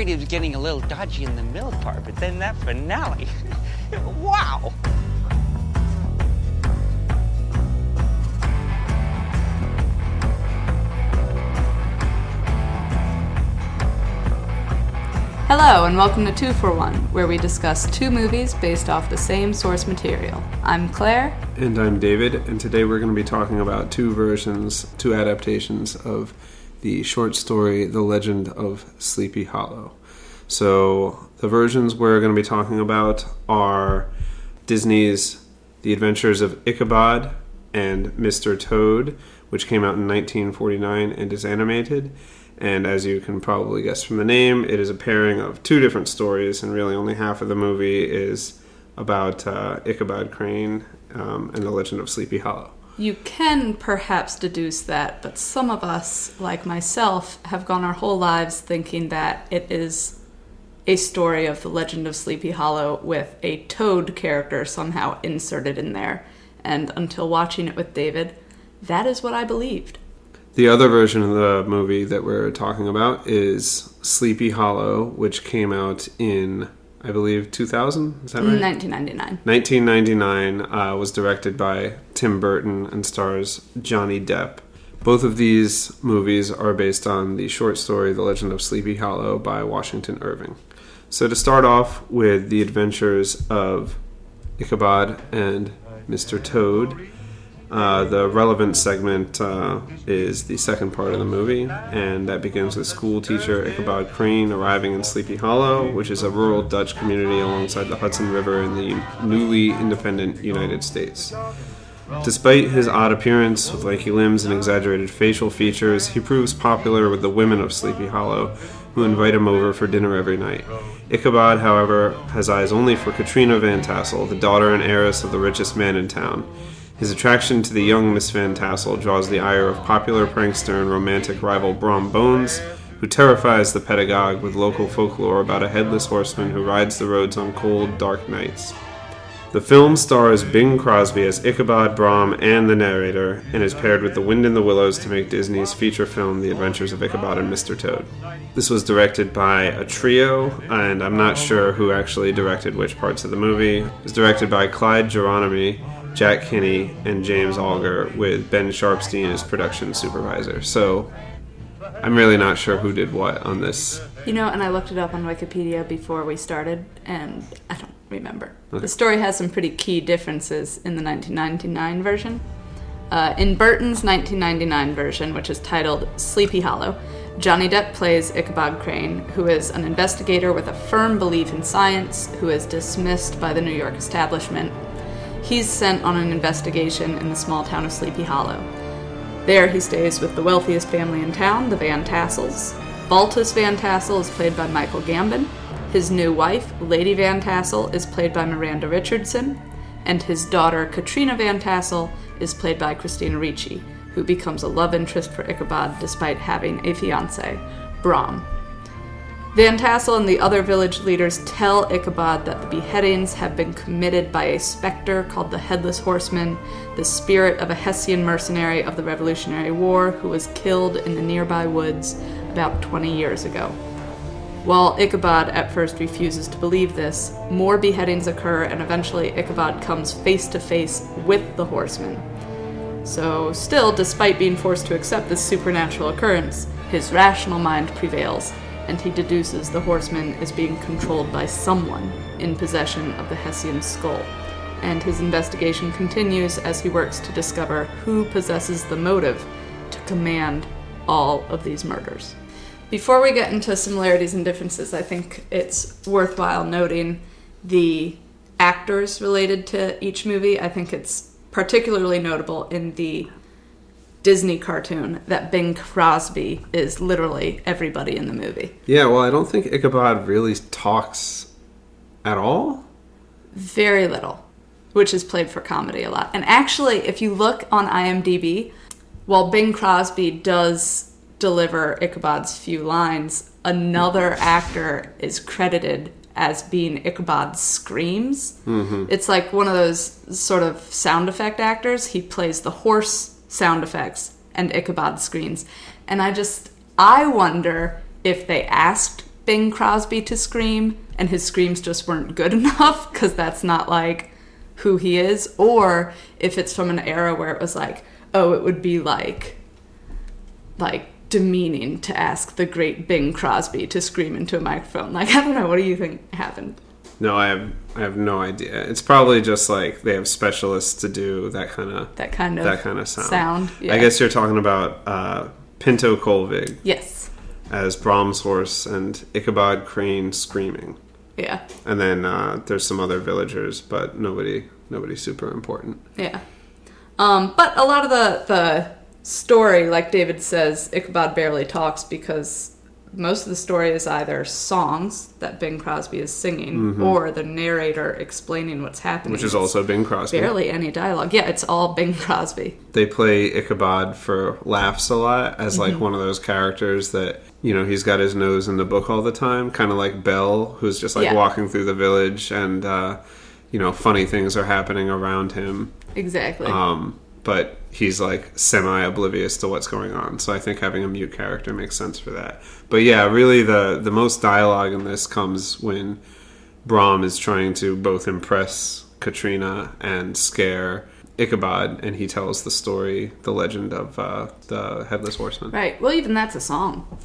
worried he was getting a little dodgy in the middle part, but then that finale. wow. Hello, and welcome to Two for One, where we discuss two movies based off the same source material. I'm Claire. And I'm David, and today we're going to be talking about two versions, two adaptations of the short story The Legend of Sleepy Hollow. So, the versions we're going to be talking about are Disney's The Adventures of Ichabod and Mr. Toad, which came out in 1949 and is animated. And as you can probably guess from the name, it is a pairing of two different stories, and really only half of the movie is about uh, Ichabod Crane um, and the Legend of Sleepy Hollow. You can perhaps deduce that, but some of us, like myself, have gone our whole lives thinking that it is a story of the Legend of Sleepy Hollow with a toad character somehow inserted in there. And until watching it with David, that is what I believed. The other version of the movie that we're talking about is Sleepy Hollow, which came out in, I believe, 2000. Is that right? 1999. 1999 uh, was directed by Tim Burton and stars Johnny Depp. Both of these movies are based on the short story The Legend of Sleepy Hollow by Washington Irving. So, to start off with the adventures of Ichabod and Mr. Toad, uh, the relevant segment uh, is the second part of the movie, and that begins with school teacher Ichabod Crane arriving in Sleepy Hollow, which is a rural Dutch community alongside the Hudson River in the newly independent United States. Despite his odd appearance with lanky limbs and exaggerated facial features, he proves popular with the women of Sleepy Hollow, who invite him over for dinner every night. Ichabod, however, has eyes only for Katrina Van Tassel, the daughter and heiress of the richest man in town. His attraction to the young Miss Van Tassel draws the ire of popular prankster and romantic rival Brom Bones, who terrifies the pedagogue with local folklore about a headless horseman who rides the roads on cold, dark nights. The film stars Bing Crosby as Ichabod, Brom, and the narrator, and is paired with The Wind in the Willows to make Disney's feature film The Adventures of Ichabod and Mr. Toad. This was directed by a trio, and I'm not sure who actually directed which parts of the movie. It was directed by Clyde Geronimi, Jack Kinney, and James Algar, with Ben Sharpsteen as production supervisor. So I'm really not sure who did what on this. You know, and I looked it up on Wikipedia before we started, and I don't remember. Okay. The story has some pretty key differences in the 1999 version. Uh, in Burton's 1999 version, which is titled Sleepy Hollow, Johnny Depp plays Ichabod Crane, who is an investigator with a firm belief in science, who is dismissed by the New York establishment. He's sent on an investigation in the small town of Sleepy Hollow. There, he stays with the wealthiest family in town, the Van Tassels. Baltus Van Tassel is played by Michael Gambon. His new wife, Lady Van Tassel, is played by Miranda Richardson. And his daughter, Katrina Van Tassel, is played by Christina Ricci, who becomes a love interest for Ichabod despite having a fiance, Brom. Van Tassel and the other village leaders tell Ichabod that the beheadings have been committed by a specter called the Headless Horseman, the spirit of a Hessian mercenary of the Revolutionary War who was killed in the nearby woods about 20 years ago. While Ichabod at first refuses to believe this, more beheadings occur and eventually Ichabod comes face to face with the horseman. So, still, despite being forced to accept this supernatural occurrence, his rational mind prevails and he deduces the horseman is being controlled by someone in possession of the Hessian skull. And his investigation continues as he works to discover who possesses the motive to command all of these murders. Before we get into similarities and differences, I think it's worthwhile noting the actors related to each movie. I think it's particularly notable in the Disney cartoon that Bing Crosby is literally everybody in the movie. Yeah, well, I don't think Ichabod really talks at all. Very little, which is played for comedy a lot. And actually, if you look on IMDb, while Bing Crosby does deliver Ichabod's few lines, another actor is credited as being Ichabod's screams. Mm-hmm. It's like one of those sort of sound effect actors. He plays the horse sound effects, and Ichabod screens. And I just, I wonder if they asked Bing Crosby to scream and his screams just weren't good enough because that's not like who he is, or if it's from an era where it was like, oh, it would be like, like demeaning to ask the great Bing Crosby to scream into a microphone. Like, I don't know. What do you think happened? No, I have I have no idea. It's probably just like they have specialists to do that kind of That kind of that kind of sound. sound, yeah. I guess you're talking about uh, Pinto Colvig Yes. as Brom's horse and Ichabod Crane screaming, Yeah. and then uh, there's some other villagers, but nobody nobody super important. Yeah. Um, but a lot of the the story, like David says, Ichabod barely talks because most of the story is either songs that Bing Crosby is singing or the narrator explaining what's happening. Mm-hmm. Which is also Bing Crosby. barely any dialogue. Yeah, it's all Bing Crosby. They play Ichabod for laughs a lot as like Mm-hmm. one of those characters that you know he's got his nose in the book all the time, kind of like Belle, who's just like Yeah. walking through the village and uh, you know funny things are happening around him. Exactly. Um, but he's like semi oblivious to what's going on. So I think having a mute character makes sense for that. But yeah, really the the most dialogue in this comes when Brom is trying to both impress Katrina and scare Ichabod, and he tells the story, the legend of uh, the headless horseman. right. Well, even that's a song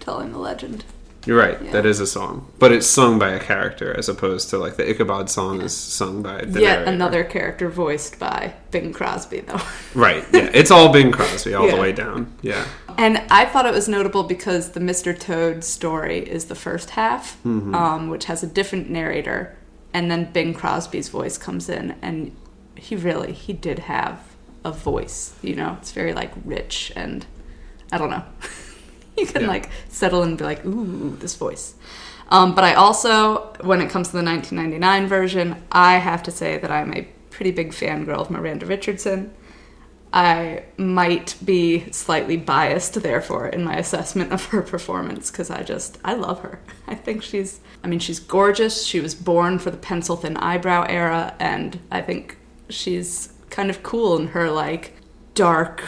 telling the legend. You're right, Yeah. that is a song, but it's sung by a character as opposed to like the Ichabod song is sung by the Yet narrator. another character voiced by Bing Crosby, though. Right, yeah, it's all Bing Crosby all Yeah. the way down. Yeah. And I thought it was notable because the Mr. Toad story is the first half, Mm-hmm. um, which has a different narrator, and then Bing Crosby's voice comes in, and he really he did have a voice. You know, it's very like rich and I don't know. you can Yeah. like settle and be like, ooh, this voice. Um, but I also, when it comes to the 1999 version, I have to say that I'm a pretty big fangirl of Miranda Richardson. I might be slightly biased, therefore, in my assessment of her performance because I just, I love her. I think she's, I mean, she's gorgeous. She was born for the pencil thin eyebrow era, and I think she's kind of cool in her, like, dark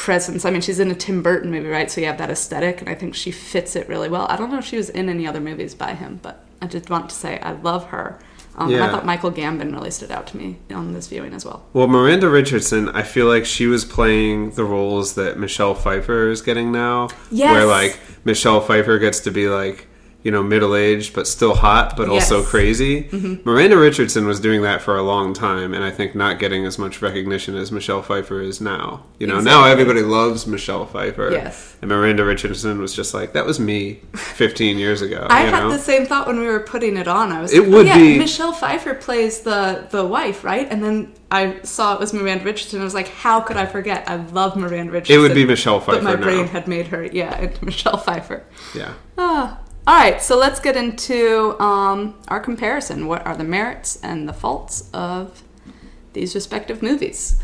presence. I mean, she's in a Tim Burton movie, right? So you have that aesthetic, and I think she fits it really well. I don't know if she was in any other movies by him, but I just want to say I love her. Um, and I thought Michael Gambon really stood out to me on this viewing as well. Well, Miranda Richardson, I feel like she was playing the roles that Michelle Pfeiffer is getting now. Yes. Where, like, Michelle Pfeiffer gets to be, like, you know, middle aged, but still hot, but also Yes. Mm-hmm. crazy. Miranda Richardson was doing that for a long time, and I think not getting as much recognition as Michelle Pfeiffer is now. You know, now everybody loves Michelle Pfeiffer. Yes. And Miranda Richardson was just like, that was me 15 years ago. I had know? the same thought when we were putting it on. I was It like, would oh, yeah, be- Michelle Pfeiffer plays the the wife, right? And then I saw it was Miranda Richardson. I was like, how could I forget? I love Miranda Richardson. It would be Michelle Pfeiffer But my brain had made her, yeah, into Michelle Pfeiffer. Yeah. Ah. All right, so let's get into um, our comparison. What are the merits and the faults of these respective movies?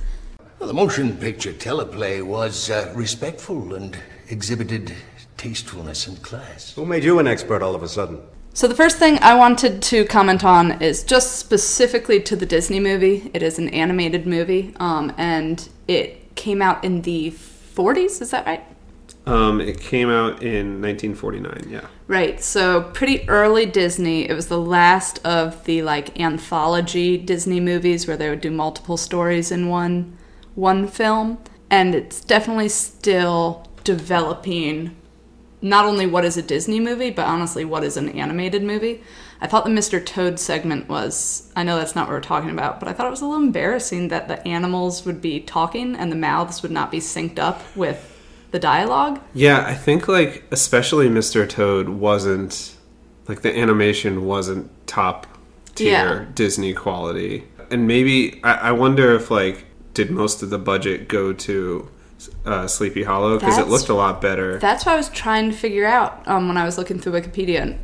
Well, the motion picture teleplay was uh, respectful and exhibited tastefulness and class. Who made you an expert all of a sudden? So the first thing I wanted to comment on is just specifically to the Disney movie. It is an animated movie, um, and it came out in the 40s. Is that right? Um, it came out in 1949, yeah. Right. So pretty early Disney. It was the last of the like anthology Disney movies where they would do multiple stories in one one film, and it's definitely still developing not only what is a Disney movie, but honestly what is an animated movie. I thought the Mr. Toad segment was I know that's not what we're talking about, but I thought it was a little embarrassing that the animals would be talking and the mouths would not be synced up with the dialogue. Yeah, I think like especially Mr. Toad wasn't like the animation wasn't top tier Yeah. Disney quality, and maybe I, I wonder if like did most of the budget go to uh, Sleepy Hollow because it looked a lot better. That's what I was trying to figure out um, when I was looking through Wikipedia.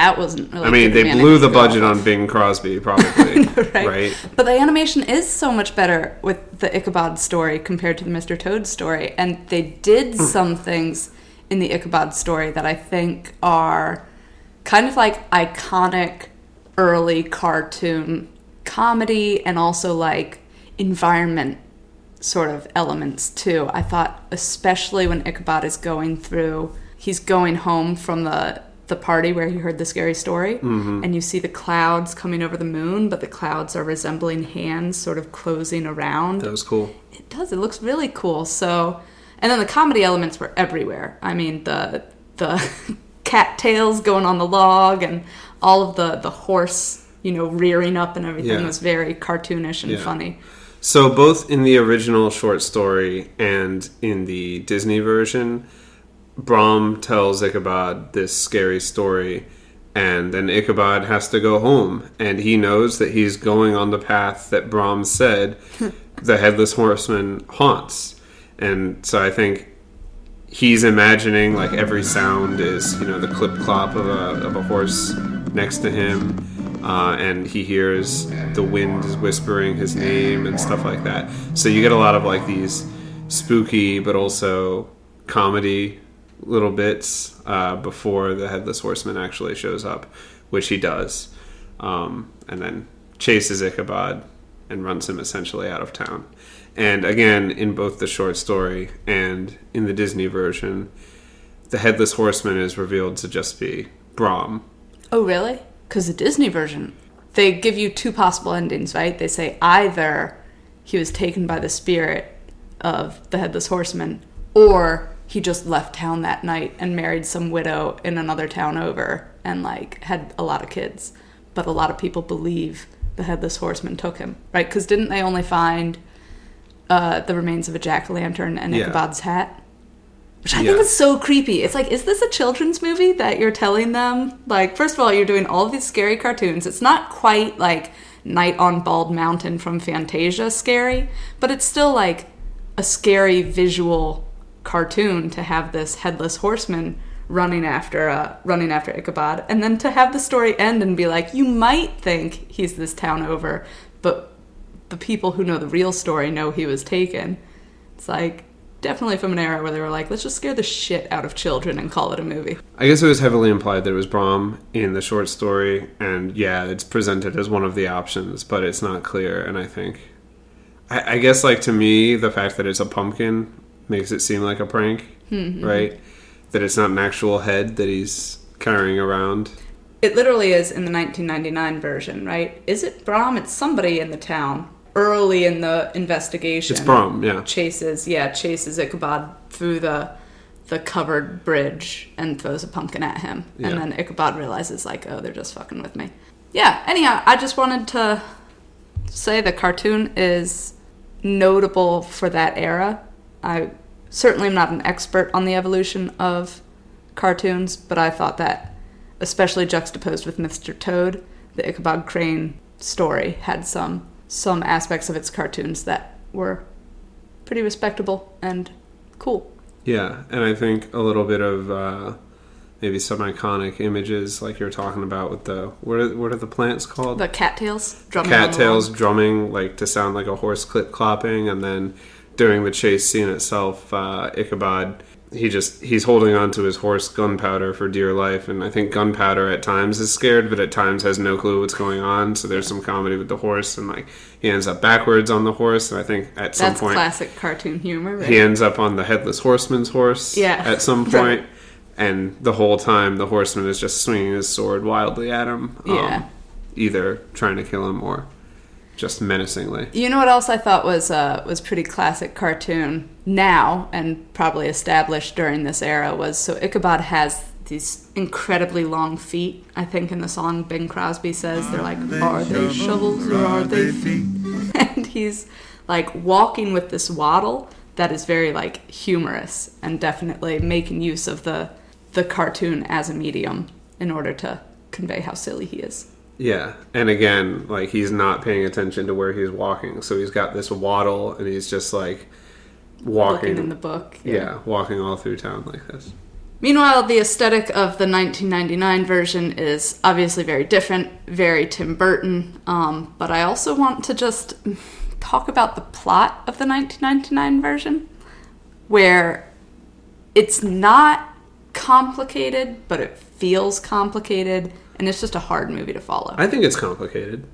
That wasn't really. I mean, they blew the budget on. Bing Crosby, probably, right? right? But the animation is so much better with the Ichabod story compared to the Mr. Toad story, and they did Hmm. some things in the Ichabod story that I think are kind of like iconic early cartoon comedy and also like environment sort of elements too. I thought, especially when Ichabod is going through, he's going home from the the party where he heard the scary story, mm-hmm. and you see the clouds coming over the moon, but the clouds are resembling hands sort of closing around. That was cool. It does. It looks really cool. So, and then the comedy elements were everywhere. I mean, the the cattails going on the log and all of the the horse, you know, rearing up and everything Yeah. was very cartoonish and Yeah. funny. So both in the original short story and in the Disney version, Brom tells Ichabod this scary story, and then Ichabod has to go home, and he knows that he's going on the path that Brom said the headless horseman haunts, and so I think he's imagining like every sound is you know the clip clop of a of a horse next to him, uh, and he hears the wind is whispering his name and stuff like that. So you get a lot of like these spooky but also comedy little bits uh, before the headless horseman actually shows up, which he does, um, and then chases Ichabod and runs him essentially out of town. And again, in both the short story and in the Disney version, the headless horseman is revealed to just be Brom. Oh, really? Because the Disney version, they give you two possible endings, right? They say either he was taken by the spirit of the headless horseman, or he just left town that night and married some widow in another town over and like had a lot of kids. But a lot of people believe the headless horseman took him, right? Because didn't they only find uh, the remains of a jack o' lantern and Yeah. Ichabod's hat? Which I Yeah. think is so creepy. It's like, is this a children's movie that you're telling them? Like, first of all, you're doing all these scary cartoons. It's not quite like Night on Bald Mountain from Fantasia scary, but it's still like a scary visual cartoon to have this headless horseman running after uh, running after Ichabod, and then to have the story end and be like, you might think he's this town over, but the people who know the real story know he was taken. It's like definitely from an era where they were like, let's just scare the shit out of children and call it a movie. I guess it was heavily implied that it was Brom in the short story, and yeah, it's presented as one of the options, but it's not clear. And I think, I, I guess, like to me, the fact that it's a pumpkin makes it seem like a prank, mm-hmm. right? That it's not an actual head that he's carrying around. It literally is in the 1999 version, right? Is it Brom? It's somebody in the town early in the investigation. It's Brom, yeah. Chases, yeah, chases Ichabod through the the covered bridge and throws a pumpkin at him. Yeah. And then Ichabod realizes, like, oh, they're just fucking with me. Yeah, anyhow, I just wanted to say the cartoon is notable for that era. I certainly am not an expert on the evolution of cartoons, but I thought that, especially juxtaposed with Mr. Toad, the Ichabod Crane story had some some aspects of its cartoons that were pretty respectable and cool. Yeah, and I think a little bit of uh, maybe some iconic images, like you're talking about with the what are, what are the plants called? The cattails drumming cattails drumming like to sound like a horse clip clopping and then during the chase scene itself uh, ichabod he just he's holding on to his horse gunpowder for dear life and i think gunpowder at times is scared but at times has no clue what's going on so there's some comedy with the horse and like he ends up backwards on the horse and i think at some That's point classic cartoon humor, right? he ends up on the headless horseman's horse Yeah. at some Right. and the whole time the horseman is just swinging his sword wildly at him um, Yeah. either trying to kill him or just menacingly You know what else I thought was uh, was pretty classic cartoon now and probably established during this era was so Ichabod has these incredibly long feet. I think in the song Bing Crosby says they're like, are they shovels or are they feet? and he's like walking with this waddle that is very like humorous and definitely making use of the the cartoon as a medium in order to convey how silly he is. Yeah, and again, like he's not paying attention to where he's walking, so he's got this waddle, and he's just like walking. Looking in the book. yeah, walking all through town like this. Meanwhile, the aesthetic of the 1999 version is obviously very different, very Tim Burton. Um, but I also want to just talk about the plot of the 1999 version, where it's not complicated, but it feels complicated, and it's just a hard movie to follow. I think it's complicated.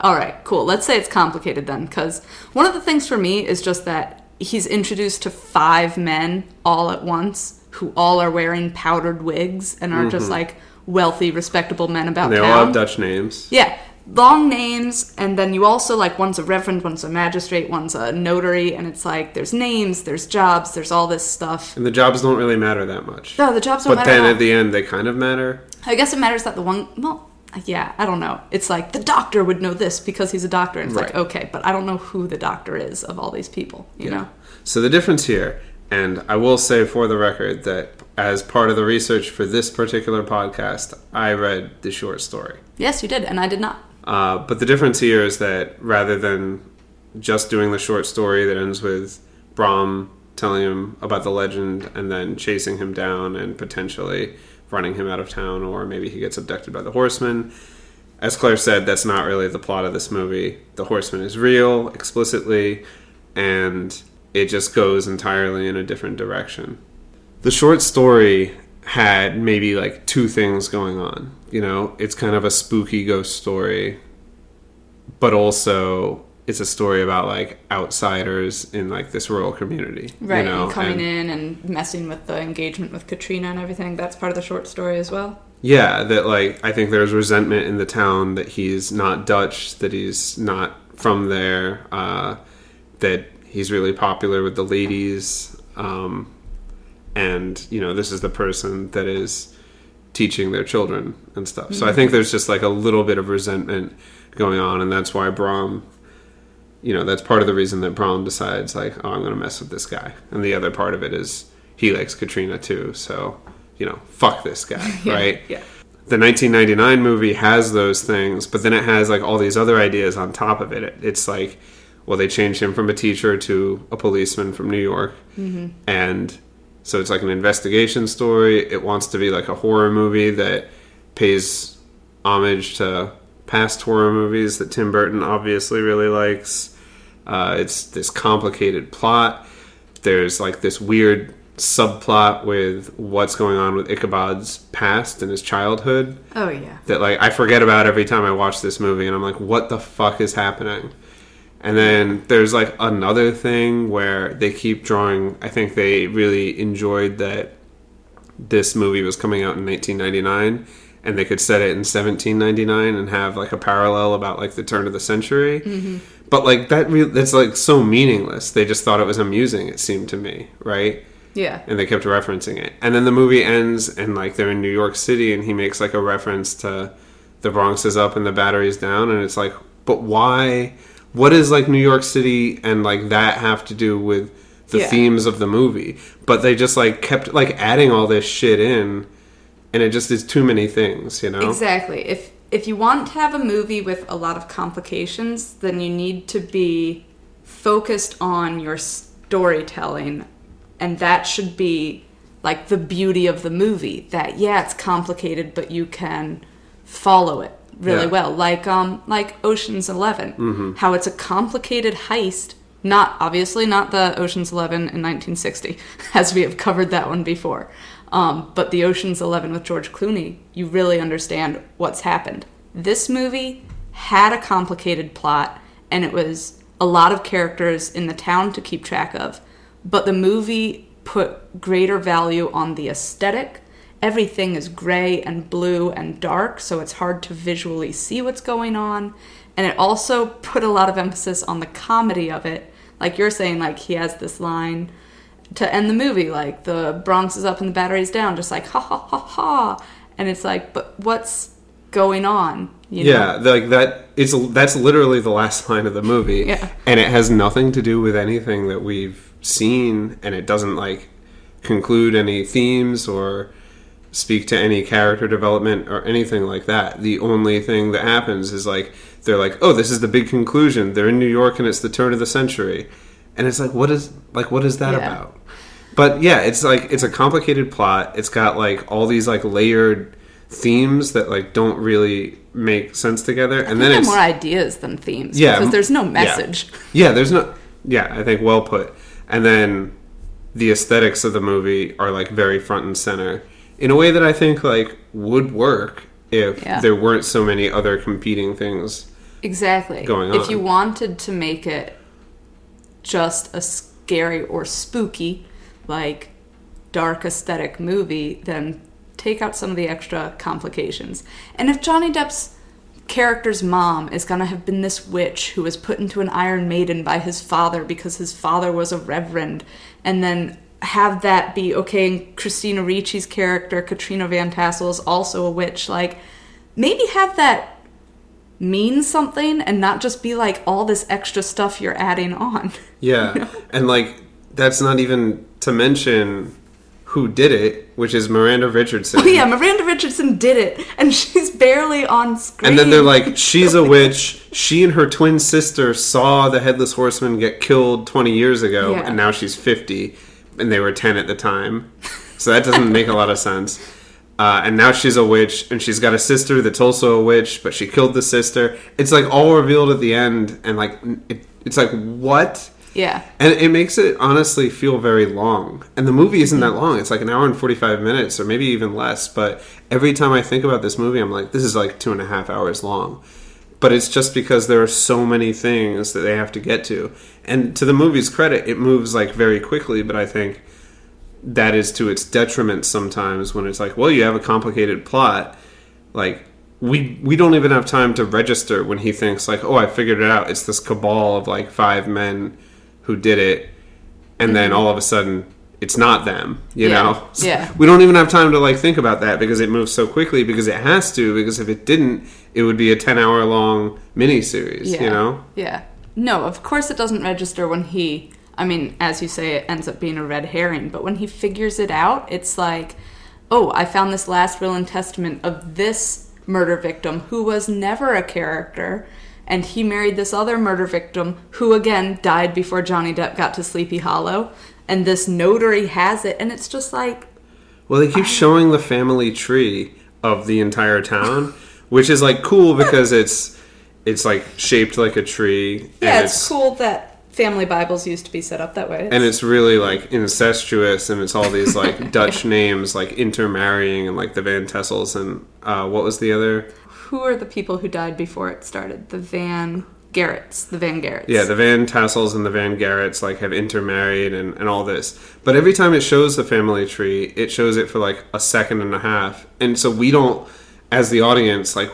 All right, cool. Let's say it's complicated then, because one of the things for me is just that he's introduced to five men all at once who all are wearing powdered wigs and are just like wealthy, respectable men about Mm-hmm. They town. all have Dutch names. Yeah, long names, and then you also like one's a reverend, one's a magistrate, one's a notary, and it's like there's names, there's jobs, there's all this stuff. And the jobs don't really matter that much. No, the jobs don't but then at at the end, they kind of matter. I guess it matters that the one. Well, yeah, I don't know. It's like the doctor would know this because he's a doctor, and it's like okay, but I don't know who the doctor is of all these people. You know? So the difference here, and I will say for the record that as part of the research for this particular podcast, I read the short story. Yes, you did, and I did not. Uh, but the difference here is that rather than just doing the short story that ends with Brom telling him about the legend and then chasing him down and potentially running him out of town, or maybe he gets abducted by the horseman. As Claire said, that's not really the plot of this movie. The horseman is real explicitly, and it just goes entirely in a different direction. The short story had maybe like two things going on. You know, it's kind of a spooky ghost story, but also it's a story about like outsiders in like this rural community. Right, You know, and coming and- in and messing with the engagement with Katrina and everything. That's part of the short story as well. Yeah, that like I think there's resentment in the town that he's not Dutch, that he's not from there, uh, that he's really popular with the ladies, um, and you know this is the person that is teaching their children and stuff. So I mm-hmm. think there's just like a little bit of resentment going on, and that's why Brom, you know, that's part of the reason that Brom decides like, oh, I'm going to mess with this guy, and the other part of it is he likes Katrina too, so you know, fuck this guy, right? Yeah. the 1999 movie has those things, but then it has like all these other ideas on top of it. It- It's like, well, they changed him from a teacher to a policeman from New York, mm-hmm. and so it's like an investigation story. It wants to be like a horror movie that pays homage to past horror movies that Tim Burton obviously really likes. Uh, it's this complicated plot. There's like this weird subplot with what's going on with Ichabod's past and his childhood Oh yeah. that like I forget about every time I watch this movie and I'm like what the fuck is happening and then there's like another thing where they keep drawing I think they really enjoyed that this movie was coming out in 1999 and they could set it in 1799 and have like a parallel about like the turn of the century mm-hmm. but like that re- that's like so meaningless they just thought it was amusing it seemed to me right Yeah. and they kept referencing it. And then the movie ends, and like they're in New York City, and he makes like a reference to the Bronx is up and the battery's down, and it's like, but why? What does like New York City and like that have to do with the Yeah. themes of the movie? But they just like kept like adding all this shit in, and it just is too many things, you know? Exactly. If if you want to have a movie with a lot of complications, then you need to be focused on your storytelling and that should be like the beauty of the movie that yeah, it's complicated but you can follow it really Yeah. well. Like um like Ocean's 11. How it's a complicated heist not obviously not the Ocean's 11 in 1960 as we have covered that one before. Um, but the Ocean's 11 with George Clooney, you really understand what's happened. This movie had a complicated plot and it was a lot of characters in the town to keep track of. But the movie put greater value on the aesthetic. Everything is gray and blue and dark, so it's hard to visually see what's going on. And it also put a lot of emphasis on the comedy of it. Like you're saying, like he has this line to end the movie, like the Bronx is up and the battery's down, just like ha ha ha ha. And it's like, but what's going on? You know? Yeah, like that. It's that's literally the last line of the movie, Yeah. and it has nothing to do with anything that we've seen, and it doesn't like conclude any themes or speak to any character development or anything like that. The only thing that happens is like they're like, "Oh, this is the big conclusion. They're in New York, and it's the turn of the century," and it's like, "What is like what is that Yeah. about?" But yeah, it's like it's a complicated plot. It's got like all these like layered themes that like don't really make sense together, and then more ideas than themes. yeah Because there's no yeah. message. Yeah, there's no. Yeah, I think well put. And then the aesthetics of the movie are like very front and center in a way that I think like would work if Yeah. there weren't so many other competing things Exactly. going If you wanted to make it just a scary or spooky, like dark aesthetic movie, then take out some of the extra complications. And if Johnny Depp's character's mom is gonna have been this witch who was put into an Iron Maiden by his father because his father was a reverend, and then have that be okay, and Christina Ricci's character, Katrina Van Tassel, is also a witch, like maybe have that mean something and not just be like all this extra stuff you're adding on. Yeah, and like that's not even to mention who did it, which is Miranda Richardson. Oh yeah, Miranda Richardson did it, and she's barely on screen. And then they're like, she's a witch. She and her twin sister saw the headless horseman get killed 20 years ago, Yeah. and now she's 50, and they were 10 at the time. So that doesn't make a lot of sense. Uh, and now she's a witch, and she's got a sister that's also a witch, but she killed the sister. It's like all revealed at the end, and like it, it's like what? yeah, And it makes it honestly feel very long. And the movie isn't that long. It's like an hour and 45 minutes, or maybe even less. But every time I think about this movie, I'm like, this is like two and a half hours long. But it's just because there are so many things that they have to get to. And to the movie's credit, it moves like very quickly, but I think that is to its detriment sometimes when it's like, well, you have a complicated plot. Like, we we don't even have time to register when he thinks like, oh, I figured it out. It's this cabal of like five men who did it, and then mm-hmm. all of a sudden it's not them. You. Yeah. know, Yeah. We don't even have time to like think about that because it moves so quickly. Because it has to. Because if it didn't, it would be a ten hour long mini series. yeah, You know. yeah. No, of course it doesn't register when he. I mean, as you say, it ends up being a red herring. But when he figures it out, it's like, oh, I found this last will and testament of this murder victim who was never a character. And he married this other murder victim who, again, died before Johnny Depp got to Sleepy Hollow. And this notary has it. And it's just like, Well, they keep showing the family tree of the entire town, which is like cool because it's it's like shaped like a tree. yeah, and it's, cool that family Bibles used to be set up that way. and it's really like incestuous, and it's all these like Dutch names like intermarrying, and like the Van Tassels, and uh, what was the other? who are the people who died before it started? The Van Garretts. The Van Garretts. Yeah, the Van Tassels and the Van Garretts like have intermarried and, and all this. But every time it shows the family tree, it shows it for like a second and a half. And so we don't as the audience, like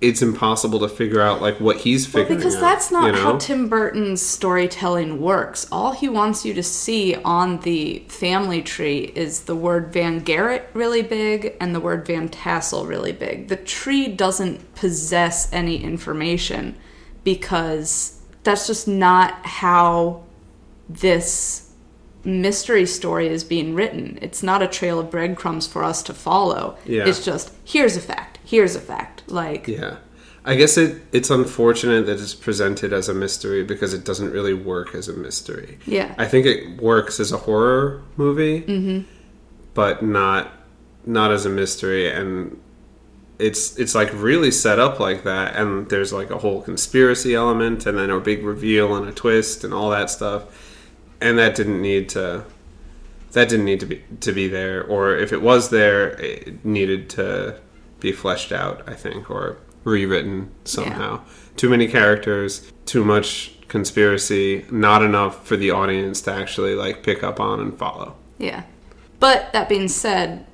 it's impossible to figure out like what he's Well, figuring because out, that's not you know? how Tim Burton's storytelling works. All he wants you to see on the family tree is the word Van Garrett really big and the word Van Tassel really big. The tree doesn't possess any information because that's just not how this mystery story is being written. It's not a trail of breadcrumbs for us to follow. Yeah. It's just here's a fact, here's a fact. Like Yeah. I guess it it's unfortunate that it's presented as a mystery because it doesn't really work as a mystery. Yeah. I think it works as a horror movie, mm-hmm. but not not as a mystery. And it's it's like really set up like that. And there's like a whole conspiracy element, and then a big reveal and a twist and all that stuff. And that didn't need to that didn't need to be to be there. Or if it was there, it needed to be fleshed out. I think or rewritten somehow. Too many characters, too much conspiracy, not enough for the audience to actually like pick up on and follow. Yeah. But that being said,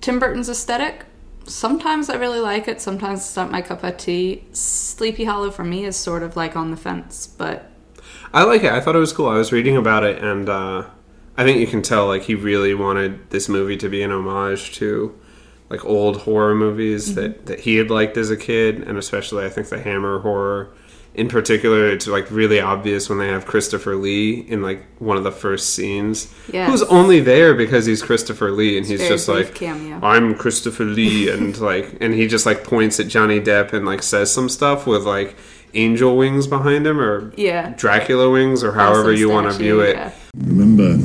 Tim Burton's aesthetic, sometimes I really like it, sometimes it's not my cup of tea. Sleepy Hollow for me is sort of like on the fence, but I like it. I thought it was cool. I was reading about it, and uh, I think you can tell like he really wanted this movie to be an homage to like old horror movies that that he had liked as a kid, and especially I think the Hammer horror. In particular, it's like really obvious when they have Christopher Lee in like one of the first scenes. Yes. Who's only there because he's Christopher Lee, and he's just like, cameo. "I'm Christopher Lee," and like, and he just like points at Johnny Depp and like says some stuff with like angel wings behind him, or Yeah. Dracula wings, or however you want to view it. yeah. Remember,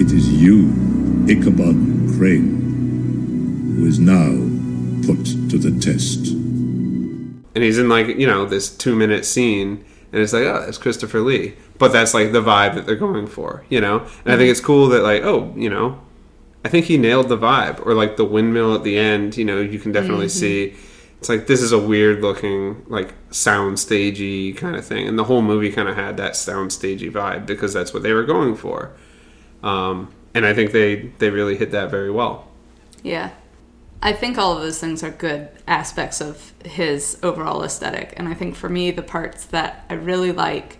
it is you, Ichabod Crane, who is now put to the test. And he's in like you know this two minute scene and it's like oh that's christopher lee but that's like the vibe that they're going for you know and i Mm-hmm. think it's cool that like oh you know i think he nailed the vibe or like the windmill at the end you know you can definitely Mm-hmm. see it's like this is a weird looking like sound stagey kind of thing and the whole movie kind of had that sound stagey vibe because that's what they were going for um, and i think they they really hit that very well Yeah. I think all of those things are good aspects of his overall aesthetic. And I think for me, the parts that I really like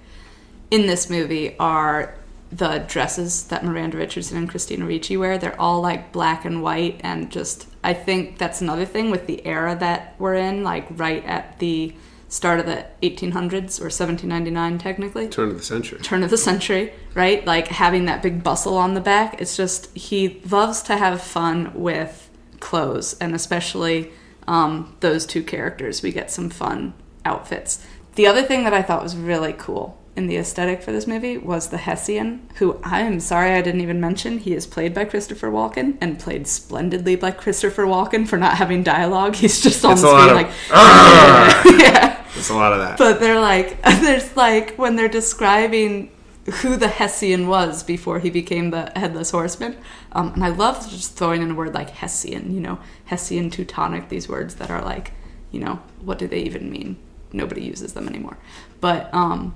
in this movie are the dresses that Miranda Richardson and Christina Ricci wear. They're all like black and white. And just, I think that's another thing with the era that we're in, like right at the start of the 1800s or 1799, technically turn of the century turn of the century, right? Like having that big bustle on the back. It's just he loves to have fun with clothes, and especially um, those two characters. We get some fun outfits. The other thing that I thought was really cool in the aesthetic for this movie was the Hessian, who I am sorry I didn't even mention. He is played by Christopher Walken and played splendidly by Christopher Walken for not having dialogue. He's just on It's the screen of- like, yeah. there's a lot of that But they're like, there's like when they're describing who the Hessian was before he became the headless horseman. Um, and I love just throwing in a word like Hessian, you know, Hessian Teutonic, these words that are like, you know, what do they even mean? Nobody uses them anymore. But um,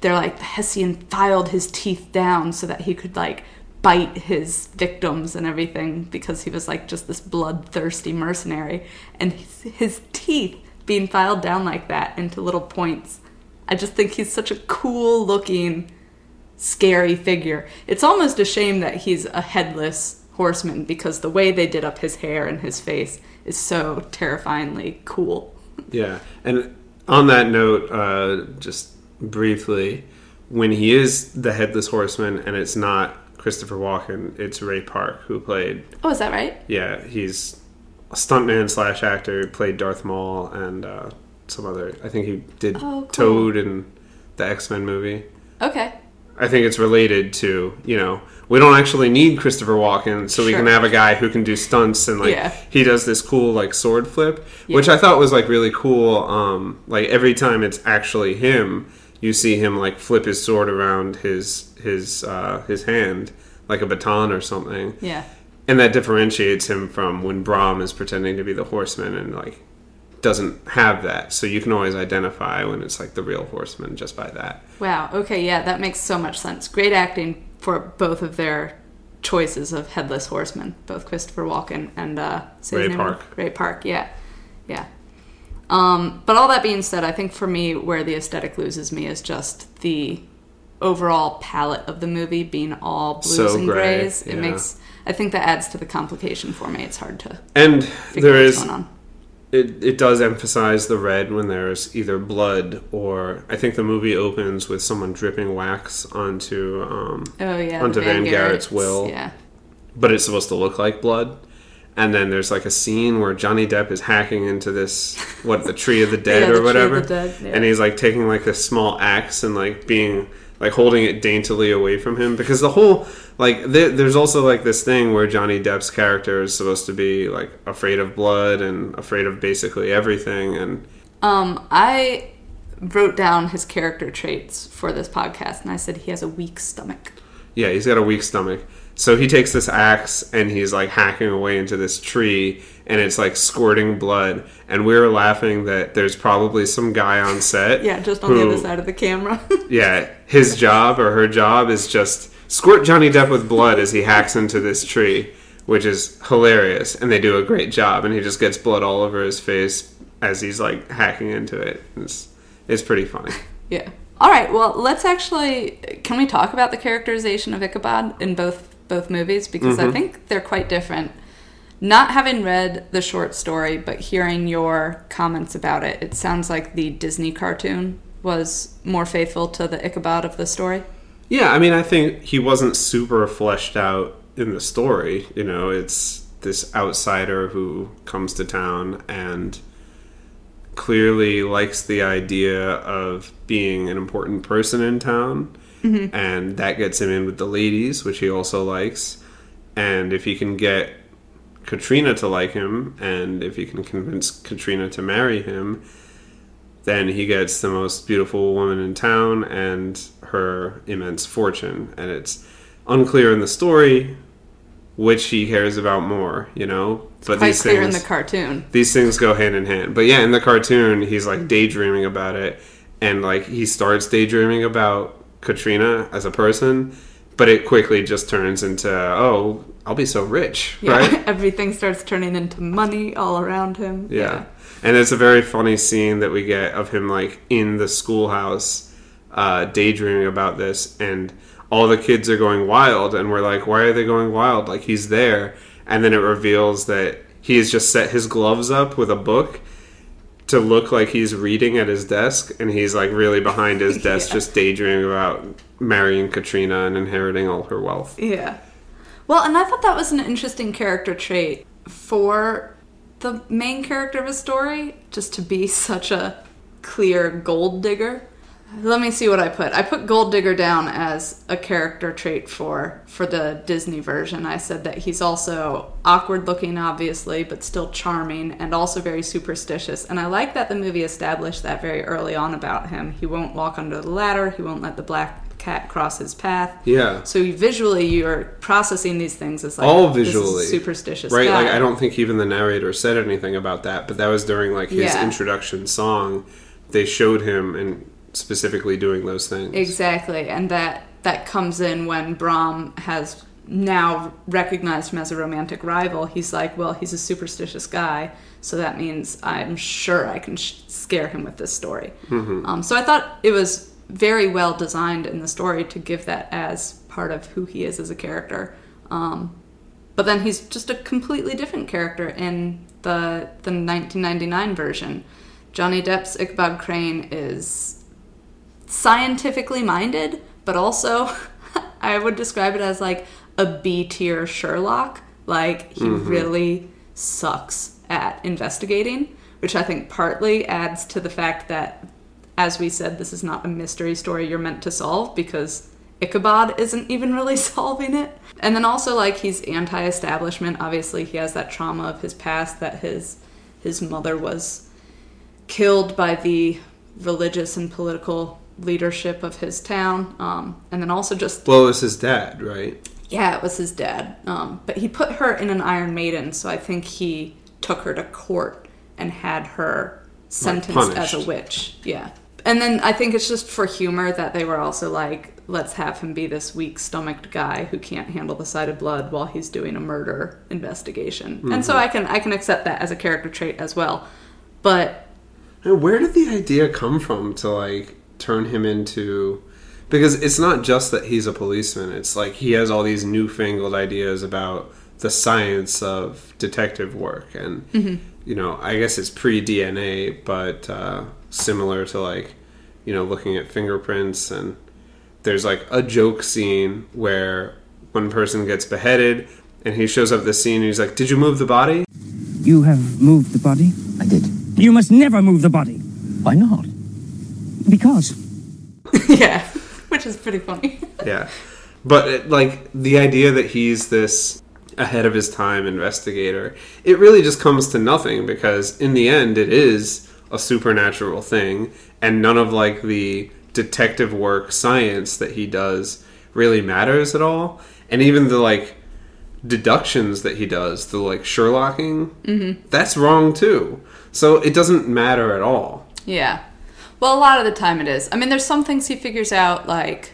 they're like, the Hessian filed his teeth down so that he could like bite his victims and everything because he was like just this bloodthirsty mercenary. And his, his teeth being filed down like that into little points. I just think he's such a cool looking, scary figure. It's almost a shame that he's a headless horseman because the way they did up his hair and his face is so terrifyingly cool. Yeah, and on that note, uh, just briefly, when he is the headless horseman, and it's not Christopher Walken, it's Ray Park who played. Oh, is that right? Yeah, he's a stuntman slash actor. Played Darth Maul and uh, some other. I think he did Oh, cool. Toad in the X Men movie. Okay. I think it's related to you know we don't actually need Christopher Walken, so we Sure. can have a guy who can do stunts and like Yeah. he does this cool like sword flip, Yeah. which I thought was like really cool. Um, like every time it's actually him, you see him like flip his sword around his his uh, his hand like a baton or something, Yeah. and that differentiates him from when Brom is pretending to be the horseman and like doesn't have that. So you can always identify when it's like the real horseman just by that. Wow. Okay. Yeah, that makes so much sense. Great acting for both of their choices of headless horsemen, both Christopher Walken and uh, Ray Park. Ray Park. Yeah. Yeah. Um, but all that being said, I think for me, where the aesthetic loses me is just the overall palette of the movie being all blues So and gray, grays. It yeah. makes. I think that adds to the complication for me. It's hard to And figure there what's is going on. It, it does emphasize the red when there's either blood or I think the movie opens with someone dripping wax onto um, Oh yeah. onto the Van Garrett's Garrett's, will. Yeah. but it's supposed to look like blood. And then there's like a scene where Johnny Depp is hacking into this what the tree of the dead Yeah, the or Tree of whatever, the Dead, yeah. and he's like taking like this small axe and like being like holding it daintily away from him because the whole like there, there's also like this thing where Johnny Depp's character is supposed to be like afraid of blood and afraid of basically everything and Um, I wrote down his character traits for this podcast, and I said he has a weak stomach. Yeah, he's got a weak stomach. So he takes this axe and he's like hacking away into this tree and it's like squirting blood. And we were laughing that there's probably some guy on set. Yeah, just on the other side of the camera. Yeah, his job or her job is just squirt Johnny Depp with blood as he hacks into this tree, which is hilarious. And they do a great job. And he just gets blood all over his face as he's like hacking into it. It's, it's pretty funny. yeah. All right. Well, let's actually. Can we talk about the characterization of Ichabod in both both movies because I mm-hmm. think they're quite different. Not having read the short story, but hearing your comments about it, it sounds like the Disney cartoon was more faithful to the Ichabod of the story. Yeah, I mean, I think he wasn't super fleshed out in the story. You know, it's this outsider who comes to town and clearly likes the idea of being an important person in town. Mm-hmm. And that gets him in with the ladies, which he also likes. And if he can get Katrina to like him, and if he can convince Katrina to marry him, then he gets the most beautiful woman in town and her immense fortune. And it's unclear in the story which he cares about more, you know. But Quite these clear things, in the cartoon. these things go hand in hand. But yeah, in the cartoon, he's like daydreaming about it, and like he starts daydreaming about Katrina as a person, but it quickly just turns into oh, I'll be so rich, Yeah, right? everything starts turning into money all around him. Yeah. And it's a very funny scene that we get of him like in the schoolhouse uh, daydreaming about this and all the kids are going wild and we're like, why are they going wild? Like he's there and then it reveals that he has just set his gloves up with a book to look like he's reading at his desk and he's like really behind his desk Yeah. just daydreaming about marrying Katrina and inheriting all her wealth. Yeah. Well, and I thought that was an interesting character trait for the main character of a story, just to be such a clear gold digger. Let me see what I put. I put gold digger down as a character trait for for the Disney version. I said that he's also awkward looking obviously, but still charming and also very superstitious. And I like that the movie established that very early on about him. He won't walk under the ladder, he won't let the black cat cross his path. Yeah. So you- visually, you're processing these things as like all this is a visually superstitious, right guy. like i don't think even the narrator said anything about that but that was during like his Yeah. introduction song they showed him and specifically doing those things exactly, and that that comes in when Brom has now recognized him as a romantic rival. He's like, well, he's a superstitious guy, so that means I'm sure I can sh- scare him with this story. Um, so I thought it was very well designed in the story to give that as part of who he is as a character. Um, But then he's just a completely different character in the the 1999 version. Johnny Depp's Ichabod Crane is scientifically minded, but also I would describe it as like a B tier Sherlock. Like he really sucks at investigating, which I think partly adds to the fact that, as we said, this is not a mystery story you're meant to solve because Ichabod isn't even really solving it. And then also like he's anti-establishment. Obviously, he has that trauma of his past that his his mother was killed by the religious and political leadership of his town. Um, and then also just well it was his dad right yeah, it was his dad. Um, but he put her in an Iron Maiden, so I think he took her to court and had her sentenced as a witch. Yeah. And then I think it's just for humor that they were also like, let's have him be this weak stomached guy who can't handle the sight of blood while he's doing a murder investigation. And so I can I can accept that as a character trait as well. But And where did the idea come from to like turn him into because it's not just that he's a policeman it's like he has all these newfangled ideas about the science of detective work and you know i guess it's pre-dna but uh, similar to like you know looking at fingerprints and there's like a joke scene where one person gets beheaded and he shows up at the scene and he's like did you move the body You have moved the body? I did. You must never move the body. Why not? Because. yeah, which is pretty funny. Yeah. But it, like the idea that he's this ahead of his time investigator, it really just comes to nothing because in the end it is a supernatural thing and none of like the detective work science that he does really matters at all. And even the like deductions that he does, the like Sherlocking, that's wrong too. So it doesn't matter at all. Yeah. Well, a lot of the time it is. I mean, there's some things he figures out, like,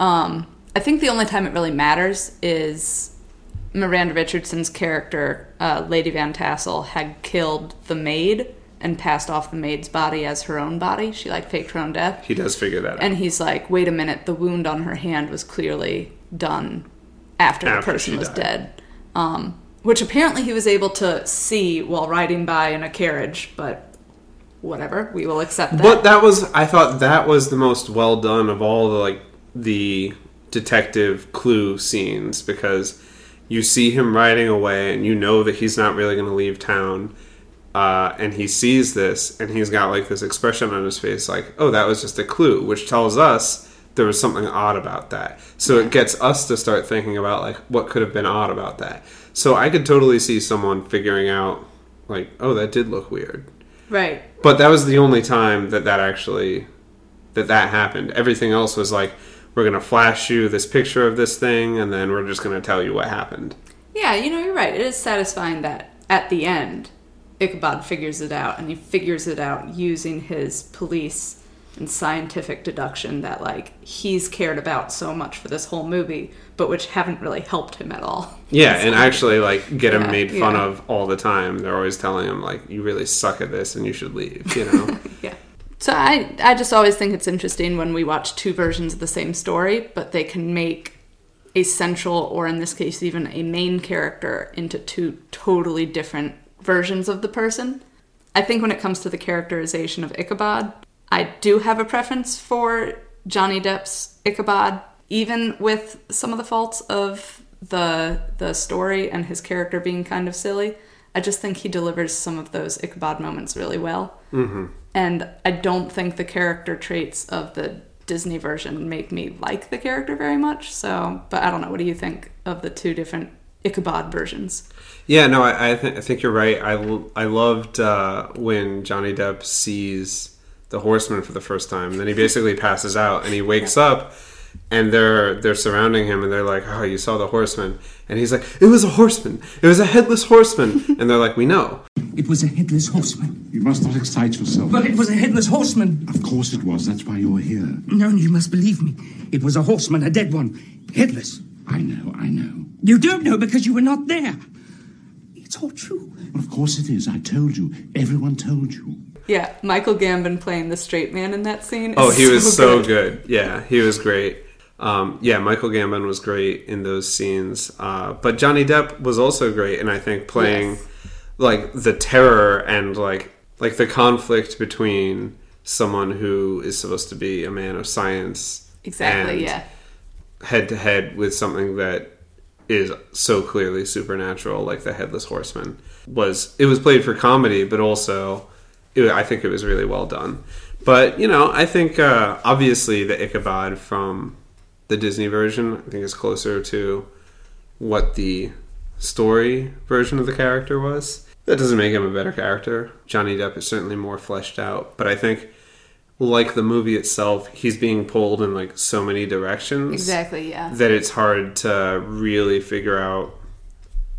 um, I think the only time it really matters is Miranda Richardson's character, uh, Lady Van Tassel, had killed the maid and passed off the maid's body as her own body. She, like, faked her own death. He does figure that out. And he's like, wait a minute, the wound on her hand was clearly done after, After the person was died. dead. Um, which apparently he was able to see while riding by in a carriage, but whatever, we will accept that. But that was I thought that was the most well done of all the like the detective clue scenes because you see him riding away and you know that he's not really going to leave town uh, and he sees this and he's got like this expression on his face like oh that was just a clue which tells us there was something odd about that so it gets us to start thinking about like what could have been odd about that so i could totally see someone figuring out like oh that did look weird right. but that was the only time that that actually that that happened. Everything else was like we're gonna flash you this picture of this thing, and then we're just gonna tell you what happened. yeah, you know, you're right. It is satisfying that at the end, Ichabod figures it out, and he figures it out using his police and scientific deduction that like he's cared about so much for this whole movie, but which haven't really helped him at all. Yeah, and actually, like, get him Yeah, made fun yeah. of all the time. They're always telling him, like, you really suck at this and you should leave, you know? Yeah. So I I just always think it's interesting when we watch two versions of the same story, but they can make a central or in this case even a main character into two totally different versions of the person. I think when it comes to the characterization of Ichabod, I do have a preference for Johnny Depp's Ichabod, even with some of the faults of the the story and his character being kind of silly. I just think he delivers some of those Ichabod moments really well. Mm-hmm. And I don't think the character traits of the Disney version make me like the character very much. So, but I don't know. What do you think of the two different Ichabod versions? Yeah, no, I, I, th- I think you're right. I, l- I loved uh, when Johnny Depp sees the horseman for the first time. Then he basically passes out and he wakes up and they're they're surrounding him and they're like, "Oh, you saw the horseman." And he's like, "It was a horseman. It was a headless horseman." and they're like, "We know." It was a headless horseman. You must not excite yourself. But it was a headless horseman. Of course it was. That's why you're here. No, you must believe me. It was a horseman, a dead one. Headless. I know, I know. You don't know because you were not there. It's all true. Well, of course it is. I told you. Everyone told you. Yeah, Michael Gambon playing the straight man in that scene. Oh, he was so good. Yeah, he was great. Um, yeah, Michael Gambon was great in those scenes. Uh, but Johnny Depp was also great, and I think playing Yes. like the terror and like like the conflict between someone who is supposed to be a man of science Exactly. and Yeah. Head to head with something that is so clearly supernatural, like the Headless Horseman. Was it was played for comedy, but also it, I think it was really well done. But you know, I think uh, obviously the Ichabod from the Disney version, I think, is closer to what the story version of the character was. That doesn't make him a better character. Johnny Depp is certainly more fleshed out, but I think like the movie itself, he's being pulled in like so many directions Exactly. Yeah. that it's hard to really figure out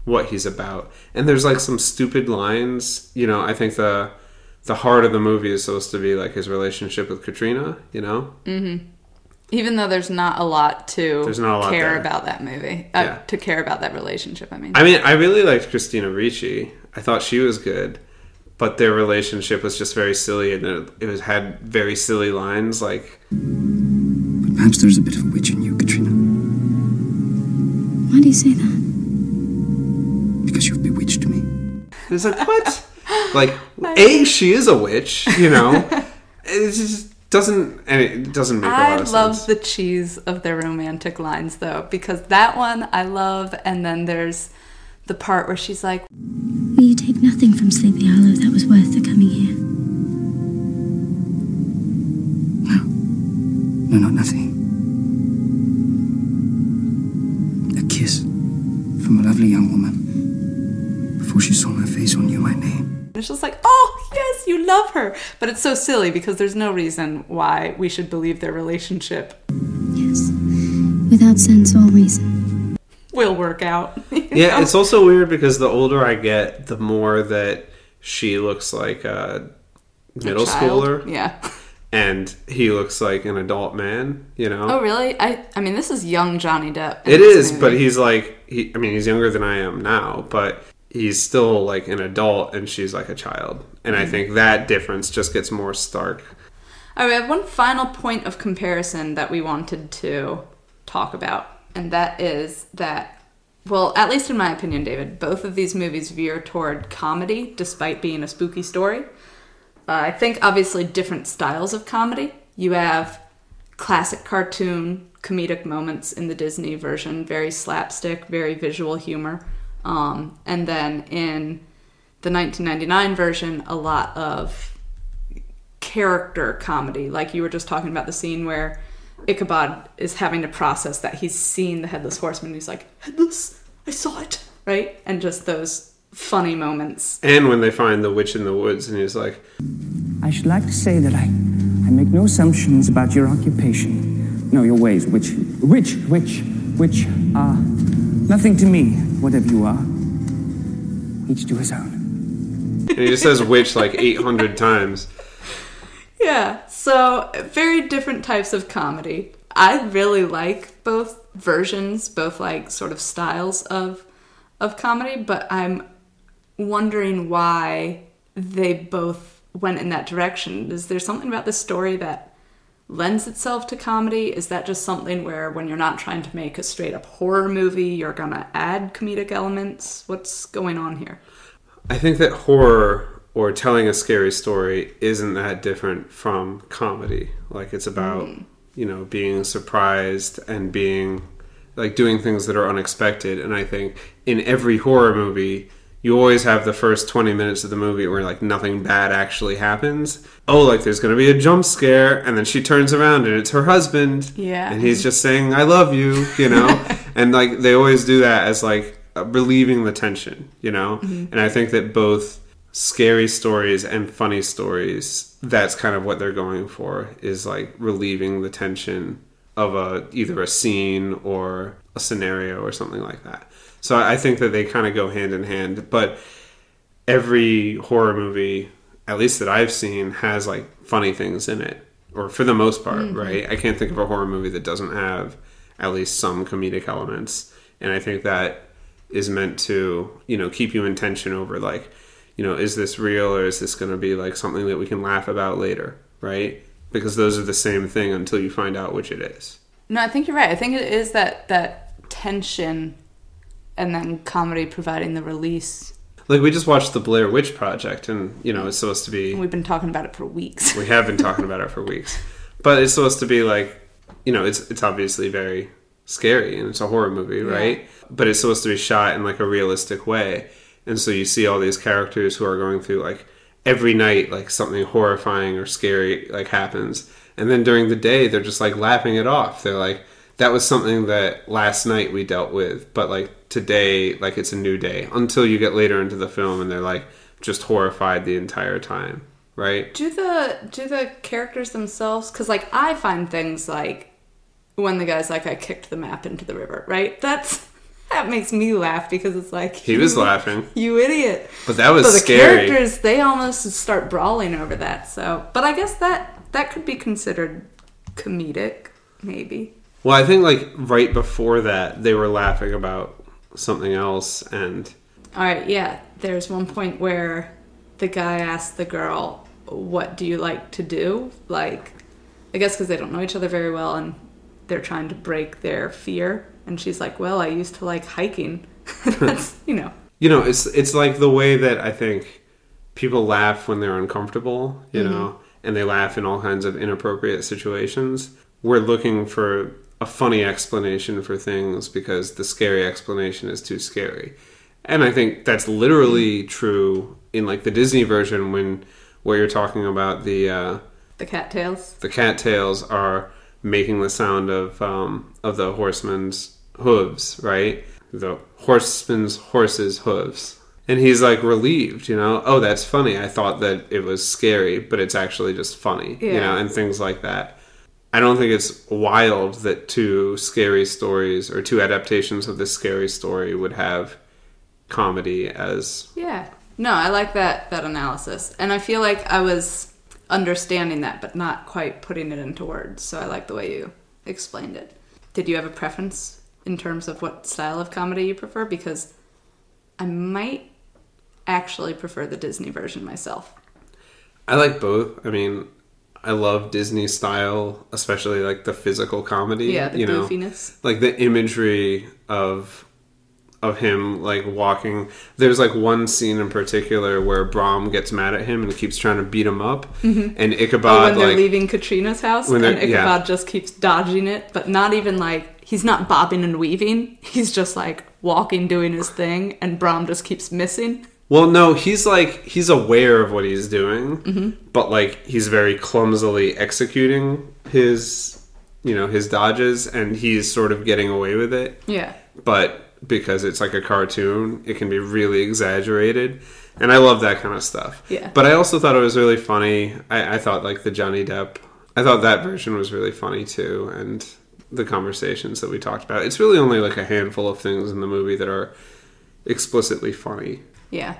what he's about. And there's like some stupid lines. You know, I think the the heart of the movie is supposed to be like his relationship with Katrina. You know, Mhm. Even though there's not a lot to There's not a lot care there. about that movie, uh, Yeah. to care about that relationship. I mean, I mean, I really liked Christina Ricci. I thought she was good, but their relationship was just very silly, and it, it was had very silly lines. Like, But perhaps there's a bit of a witch in you, Katrina. Why do you say that? Because you've bewitched me. it's like what? like, a she is a witch. You know, it just doesn't, and it doesn't make a I lot of love sense. the cheese of their romantic lines though, because that one I love, and then there's the part where she's like, Will you take nothing from Sleepy Hollow that was worth the coming here? No, not nothing. A kiss from a lovely young woman. Before she saw my face or knew my name. and it's just like, oh yes, you love her, but it's so silly because there's no reason why we should believe their relationship Yes. Without sense or reason. Will work out. Yeah, know? it's also weird because the older I get, the more that she looks like a middle Child. schooler, Yeah. and he looks like an adult man. You know, Oh really? I I mean, this is young Johnny Depp. It is, is, but he's like, he. I mean, he's younger than I am now, but he's still like an adult, and she's like a child, and Mm-hmm. I think that difference just gets more stark. All right, we have one final point of comparison that we wanted to talk about, and that is that, well, at least in my opinion, David, both of these movies veer toward comedy despite being a spooky story. Uh, I think obviously different styles of comedy. You have classic cartoon comedic moments in the Disney version, very slapstick, very visual humor. Um, and then in the 1999 version, a lot of character comedy. Like you were just talking about the scene where Ichabod is having to process that he's seen the headless horseman. He's like, headless, I saw it, right? And just those funny moments. And when they find the witch in the woods, and he's like, I should like to say that I, I make no assumptions about your occupation. No, your ways, which, which, which, which are nothing to me. Whatever you are, each to his own. And he just says witch like 800 times. Yeah, so very different types of comedy. I really like both versions, both like sort of styles of of comedy, but I'm wondering why they both went in that direction. Is there something about the story that lends itself to comedy? Is that just something where when you're not trying to make a straight up horror movie, you're going to add comedic elements? What's going on here? I think that horror or telling a scary story isn't that different from comedy. Like it's about, you know, being surprised and being like doing things that are unexpected. And I think in every horror movie, you always have the first 20 minutes of the movie where like nothing bad actually happens. Oh, like there's going to be a jump scare and then she turns around and it's her husband. Yeah. And he's just saying I love you, you know? and like they always do that as like relieving the tension, you know? Mhm. And I think that both scary stories and funny stories, that's kind of what they're going for is like relieving the tension of a either a scene or a scenario or something like that. So I think that they kind of go hand in hand, but every horror movie, at least that I've seen, has like funny things in it, or for the most part, Mhm. right? I can't think of a horror movie that doesn't have at least some comedic elements, and I think that is meant to, you know, keep you in tension over like, you know, is this real or is this going to be like something that we can laugh about later, right? Because those are the same thing until you find out which it is. No, I think you're right. I think it is that that tension and then comedy providing the release. Like we just watched the Blair Witch Project, and you know, it's supposed to be We've been talking about it for weeks. we have been talking about it for weeks but it's supposed to be like you know it's it's obviously very scary and it's a horror movie right but it's supposed to be shot in like a realistic way and so you see all these characters who are going through like every night like something horrifying or scary like happens and then during the day they're just like laughing it off they're like that was something that last night we dealt with but like today like it's a new day until you get later into the film and they're like just horrified the entire time right Do the do the characters themselves? Because like I find things like when the guy's like, "I kicked the map into the river," right? That's that makes me laugh because it's like He was laughing. You idiot! But that was but the scary. characters they almost start brawling over that. So, but I guess that that could be considered comedic, maybe. Well, I think like right before that, they were laughing about something else, and All right, yeah. There's one point where the guy asks the girl, "What do you like to do?" Like, I guess because they don't know each other very well, and they're trying to break their fear. And she's like, "Well, I used to like hiking." That's you know. you know, it's it's like the way that I think people laugh when they're uncomfortable, you Mhm. know, and they laugh in all kinds of inappropriate situations. We're looking for a funny explanation for things because the scary explanation is too scary. And I think that's literally true in like the Disney version when where you're talking about the uh The cattails. the cattails are making the sound of um, of the horseman's hooves, right? The horseman's horse's hooves. And he's like relieved, you know. Oh, that's funny. I thought that it was scary, but it's actually just funny, you know, and things like that. I don't think it's wild that two scary stories or two adaptations of this scary story would have comedy as Yeah. No, I like that that analysis, and I feel like I was understanding that, but not quite putting it into words. So I like the way you explained it. Did you have a preference in terms of what style of comedy you prefer? Because I might actually prefer the Disney version myself. I like both. I mean, I love Disney style, especially like the physical comedy. Yeah, the you know, goofiness. like the imagery of of him like walking. There's like one scene in particular where Brom gets mad at him and keeps trying to beat him up, Mhm. and Ichabod Oh, when they're like leaving Katrina's house, and Ichabod yeah. just keeps dodging it, but not even like he's not bobbing and weaving. He's just like walking, doing his thing, and Brom just keeps missing. Well, no, he's like he's aware of what he's doing, Mhm. but like he's very clumsily executing his, you know, his dodges, and he's sort of getting away with it. Yeah. But because it's like a cartoon, it can be really exaggerated, and I love that kind of stuff. Yeah. But I also thought it was really funny. I, I thought like the Johnny Depp, I thought that version was really funny too, and the conversations that we talked about. It's really only like a handful of things in the movie that are explicitly funny. Yeah.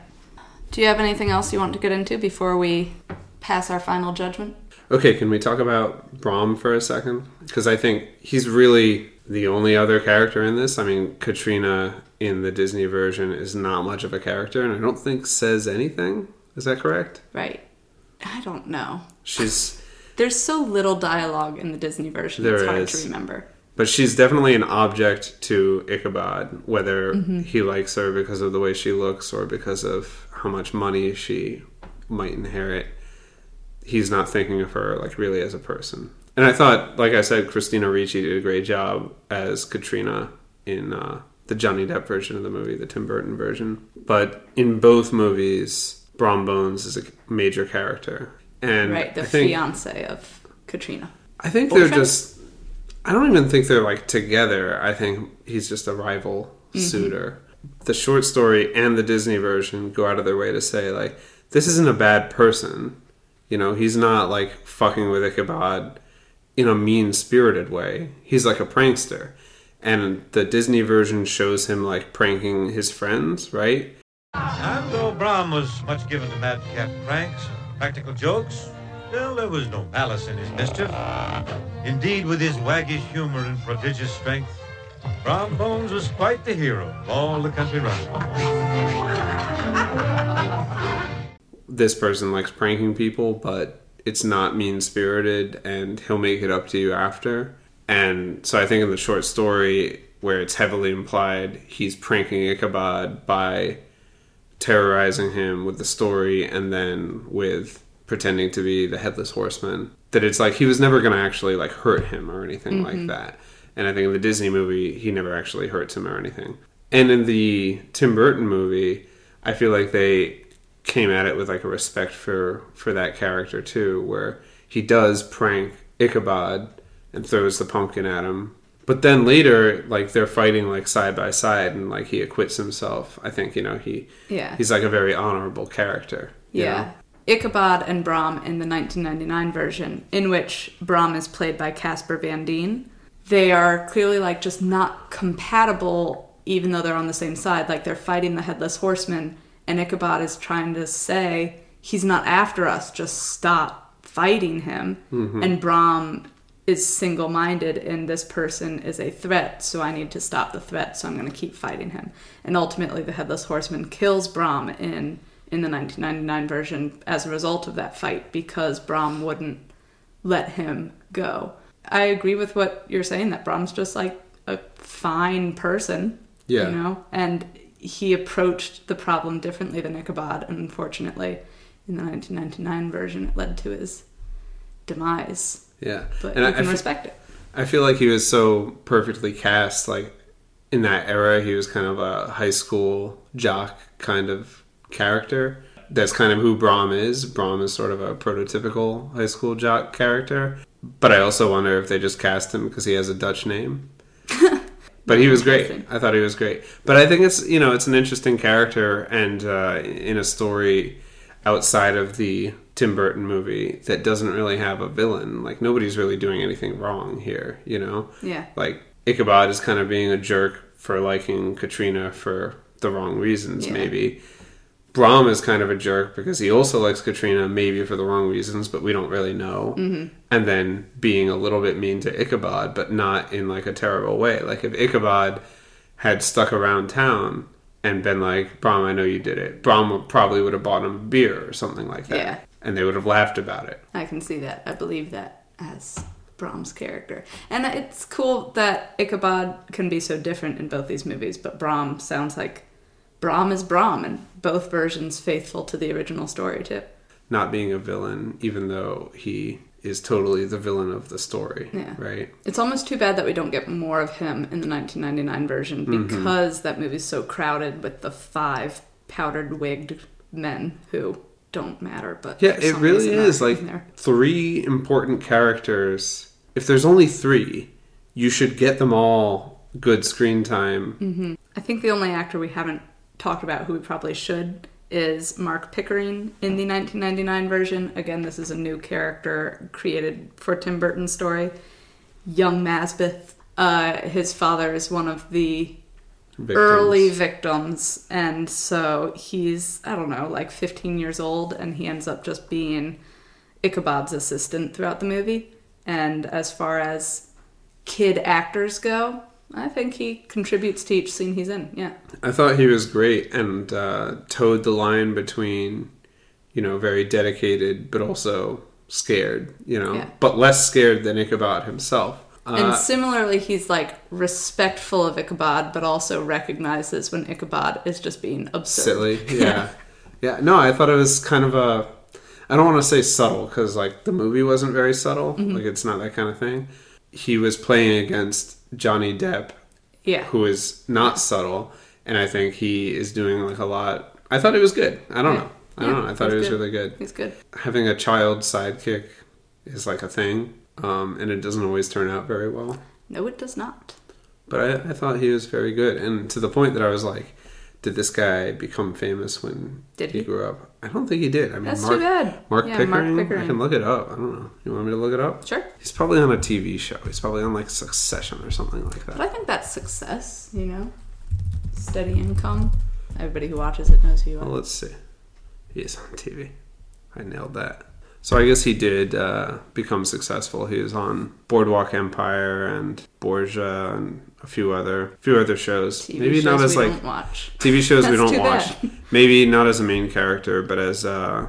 Do you have anything else you want to get into before we pass our final judgment? Okay, can we talk about Brom for a second? Because I think he's really the only other character in this. I mean, Katrina in the Disney version is not much of a character, and I don't think says anything. Is that correct? Right. I don't know. She's, There's so little dialogue in the Disney version. There it's hard is. to remember. but she's definitely an object to Ichabod, whether Mhm. he likes her because of the way she looks or because of how much money she might inherit. He's not thinking of her like really as a person. And I thought, like I said, Christina Ricci did a great job as Katrina in uh, the Johnny Depp version of the movie, the Tim Burton version. But in both movies, Brom Bones is a major character, and right, the think, fiance of Katrina. I think they're just. I don't even think they're like together. I think he's just a rival Mhm. suitor. The short story and the Disney version go out of their way to say like this isn't a bad person. You know, he's not like fucking with Ichabod in a mean spirited way. He's like a prankster. And the Disney version shows him like pranking his friends, right? And though Brom was much given to madcap pranks and practical jokes, Well, there was no malice in his mischief. Indeed, with his waggish humor and prodigious strength, Brom Bones was quite the hero of all the country running. this person likes pranking people, but it's not mean spirited, and he'll make it up to you after. And so I think in the short story, where it's heavily implied he's pranking Ichabod by terrorizing him with the story and then with pretending to be the headless horseman, that it's like he was never going to actually like hurt him or anything like Mhm. that. And I think in the Disney movie, he never actually hurts him or anything. And in the Tim Burton movie, I feel like they came at it with like a respect for for that character too, where he does prank Ichabod and throws the pumpkin at him. But then later, like they're fighting like side by side, and like he acquits himself. I think you know he Yeah. he's like a very honorable character. Yeah. know? Ichabod and Brom in the 1999 version, in which Brom is played by Casper Van Dien, they are clearly like just not compatible, even though they're on the same side. Like they're fighting the headless horseman, and Ichabod is trying to say, "He's not after us. Just stop fighting him." Mhm. And Brom is single-minded, and this person is a threat, so I need to stop the threat. So I'm going to keep fighting him. And ultimately, the headless horseman kills Brom in in the 1999 version as a result of that fight because Brom wouldn't let him go. I agree with what you're saying that Brom's just like a fine person, Yeah. you know, and he approached the problem differently than Ichabod, and unfortunately, in the 1999 version, it led to his demise. Yeah, but And you I- can respect it. I feel like he was so perfectly cast. Like in that era, he was kind of a high school jock kind of character. That's kind of who Brom is. Brom is sort of a prototypical high school jock character. But I also wonder if they just cast him because he has a Dutch name. but he was great. I thought he was great. But I think it's you know it's an interesting character and uh, in a story outside of the Tim Burton movie that doesn't really have a villain. Like nobody's really doing anything wrong here, you know? Yeah. Like Ichabod is kind of being a jerk for liking Katrina for the wrong reasons, Yeah. maybe. Brom is kind of a jerk because he also likes Katrina, maybe for the wrong reasons, but we don't really know. Mhm. And then being a little bit mean to Ichabod, but not in like a terrible way. Like if Ichabod had stuck around town and been like, Brom, I know you did it, Brom probably would have bought him a beer or something like that. Yeah. And they would have laughed about it. I can see that. I believe that as Brom's character. And it's cool that Ichabod can be so different in both these movies, but Brom sounds like Brom is Brom in both versions faithful to the original story too. Not being a villain, even though he is totally the villain of the story. Yeah. Right? It's almost too bad that we don't get more of him in the 1999 version Mhm. because that movie's so crowded with the five powdered wigged men who don't matter, but Yeah, it really is. Like three important characters. If there's only three, you should get them all good screen time. hmm I think the only actor we haven't talked about who we probably should is Mark Pickering in the 1999 version. Again, this is a new character created for Tim Burton's story. Young Masbath. Uh, his father is one of the Victims. early victims, and so he's I don't know, like 15 years old, and he ends up just being Ichabod's assistant throughout the movie. And as far as kid actors go, I think he contributes to each scene he's in. Yeah. I thought he was great and uh, towed the line between, you know, very dedicated but also scared, you know, Yeah. but less scared than Ichabod himself. And Uh, similarly, he's like respectful of Ichabod, but also recognizes when Ichabod is just being absurd. silly, yeah. yeah, no, I thought it was kind of a. I don't want to say subtle because like the movie wasn't very subtle. Mhm. Like it's not that kind of thing. He was playing against Johnny Depp, Yeah. who is not subtle, and I think he is doing like a lot. I thought it was good. I don't Yeah. know. I don't Yeah, know. I thought it was good. really good. He's good. Having a child sidekick is like a thing, um, and it doesn't always turn out very well. No, it does not. But I, I thought he was very good, and to the point that I was like, "Did this guy become famous when Did he, he? grew up?" I don't think he did. I mean, That's Mark, too bad. Mark, Yeah, Pickering, Mark Pickering. I can look it up. I don't know. You want me to look it up? Sure. He's probably on a TV show. He's probably on like Succession or something like But that. I think that's success, you know? Steady income. Everybody who watches it knows who you are. Well, let's see. He is on TV. I nailed that. So I guess he did uh, become successful. He was on Boardwalk Empire and Borgia and a few other few other shows. TV Maybe not as we like don't watch. TV shows we don't watch. Maybe not as a main character, but as uh,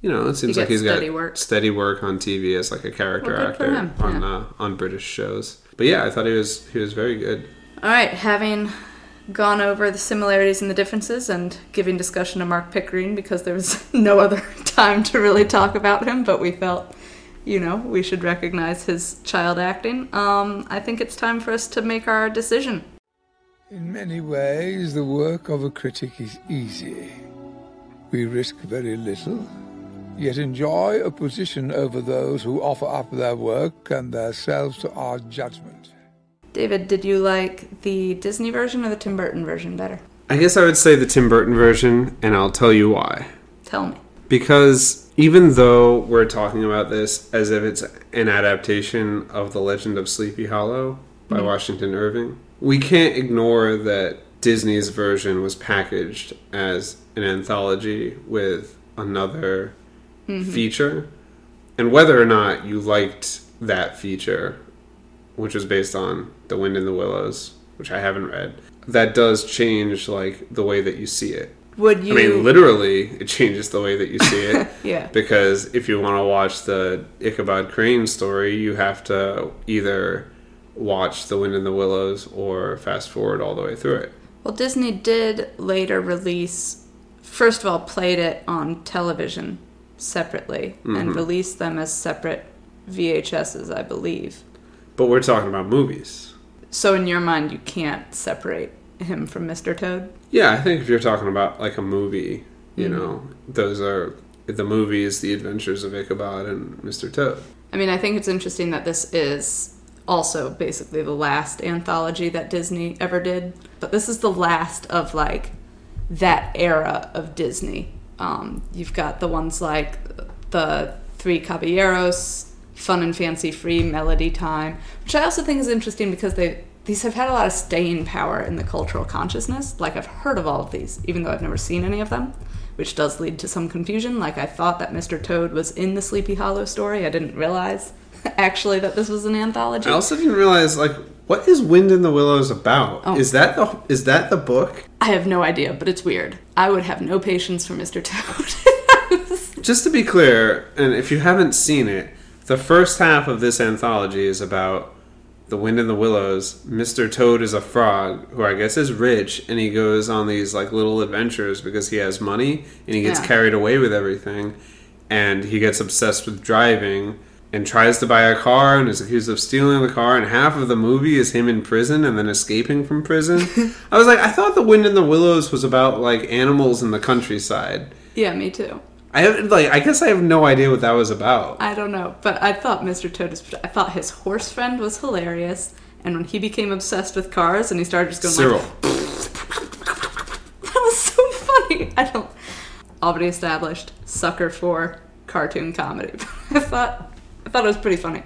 you know, it seems He like he's steady got work. steady work on TV as like a character Well, actor on yeah. uh, on British shows. But yeah, I thought he was he was very good. All right, having gone over the similarities and the differences and giving discussion to Mark Pickering because there was no other time to really talk about him, but we felt, you know, we should recognize his child acting. Um, I think it's time for us to make our decision. In many ways, the work of a critic is easy. We risk very little, yet enjoy a position over those who offer up their work and themselves to our judgment. David, did you like the Disney version or the Tim Burton version better? I guess I would say the Tim Burton version, and I'll tell you why. Tell me. Because even though we're talking about this as if it's an adaptation of The Legend of Sleepy Hollow by Mhm. Washington Irving, we can't ignore that Disney's version was packaged as an anthology with another Mhm. feature. And whether or not you liked that feature, which was based on The Wind in the Willows, which I haven't read, that does change like the way that you see it. Would you? I mean, literally, it changes the way that you see it. Yeah. Because if you want to watch the Ichabod Crane story, you have to either watch The Wind in the Willows or fast forward all the way through it. Well, Disney did later release, first of all, played it on television separately and Mhm. released them as separate VHSs, I believe. But we're talking about movies. So, in your mind, you can't separate him from Mr. Toad? Yeah, I think if you're talking about like a movie, you Mhm. know, those are the movies, The Adventures of Ichabod and Mr. Toad. I mean, I think it's interesting that this is also basically the last anthology that Disney ever did, but this is the last of like that era of Disney. Um, you've got the ones like the Three Caballeros, Fun and Fancy Free, Melody Time, which I also think is interesting because they these have had a lot of staying power in the cultural consciousness. Like I've heard of all of these, even though I've never seen any of them, which does lead to some confusion. Like I thought that Mr. Toad was in the Sleepy Hollow story. I didn't realize actually that this was an anthology. I also didn't realize like what is Wind in the Willows about? Oh. Is that the is that the book? I have no idea, but it's weird. I would have no patience for Mr. Toad. Just to be clear, and if you haven't seen it, the first half of this anthology is about the Wind in the Willows. Mr. Toad is a frog who I guess is rich, and he goes on these like little adventures because he has money, and he gets Yeah. carried away with everything, and he gets obsessed with driving. And tries to buy a car and is accused of stealing the car, and half of the movie is him in prison and then escaping from prison. I was like, I thought The Wind in the Willows was about like animals in the countryside. yeah, me too. I have like I guess I have no idea what that was about. I don't know, but I thought Mr. Toad was. I thought his horse friend was hilarious, and when he became obsessed with cars and he started just going Cyril. like, that was so funny. I don't. Already established sucker for cartoon comedy. I thought I thought it was pretty funny,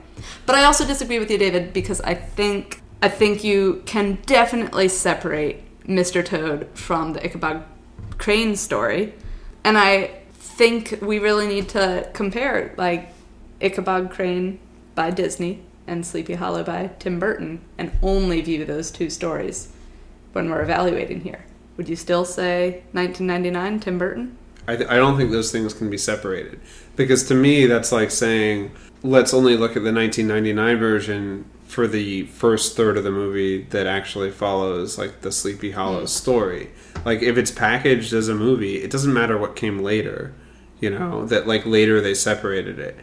but I also disagree with you, David, because I think I think you can definitely separate Mr. Toad from the Ichabod Crane story. And I think we really need to compare, like, Ichabod Crane by Disney and Sleepy Hollow by Tim Burton, and only view those two stories when we're evaluating here. Would you still say 1999 Tim Burton? I, th- I don't think those things can be separated because to me that's like saying let's only look at the 1999 version for the first third of the movie that actually follows like the Sleepy Hollow mm. story. Like if it's packaged as a movie, it doesn't matter what came later. You know that like later they separated it,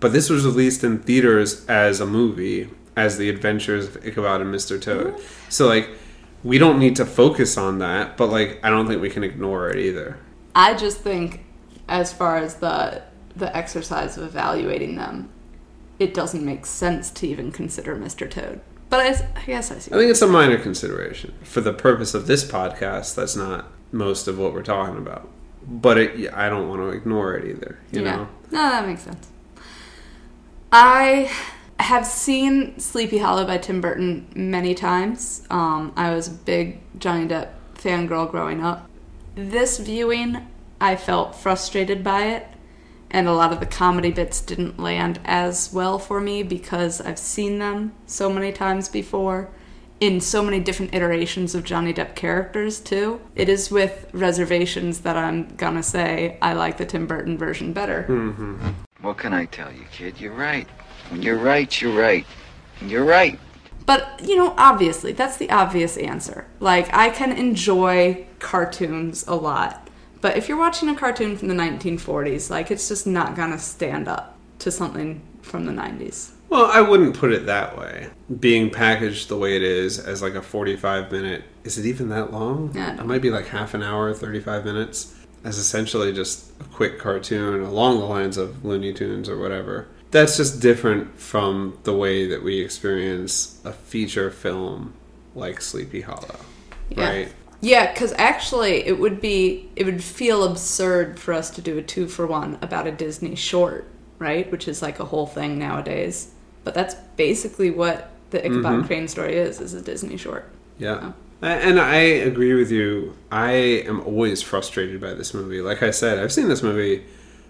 but this was released in theaters as a movie as the Adventures of Ichabod and Mr. Toad. Mm-hmm. So like we don't need to focus on that, but like I don't think we can ignore it either. I just think, as far as the the exercise of evaluating them, it doesn't make sense to even consider Mr. Toad. But I, I guess I see. I think it's a minor consideration for the purpose of this podcast. That's not most of what we're talking about, but it, I don't want to ignore it either. You yeah. know, No, that makes sense. I have seen Sleepy Hollow by Tim Burton many times. Um, I was a big Johnny Depp fangirl growing up. This viewing, I felt frustrated by it, and a lot of the comedy bits didn't land as well for me because I've seen them so many times before in so many different iterations of Johnny Depp characters too. It is with reservations that I'm gonna say I like the Tim Burton version better. Mm-hmm. What can I tell you, kid? You're right. When you're right, you're right. You're right. But, you know, obviously, that's the obvious answer. Like, I can enjoy cartoons a lot. But if you're watching a cartoon from the 1940s, like, it's just not gonna stand up to something from the 90s. Well, I wouldn't put it that way. Being packaged the way it is as like a 45 minute, is it even that long? Yeah, it might be like half an hour, 35 minutes, as essentially just a quick cartoon along the lines of Looney Tunes or whatever. That's just different from the way that we experience a feature film like Sleepy Hollow. Yeah. Right? Yeah, because actually, it would be, it would feel absurd for us to do a two for one about a Disney short, right? Which is like a whole thing nowadays. But that's basically what the Ichabod Mhm. Crane story is, is a Disney short. Yeah. A- And I agree with you. I am always frustrated by this movie. Like I said, I've seen this movie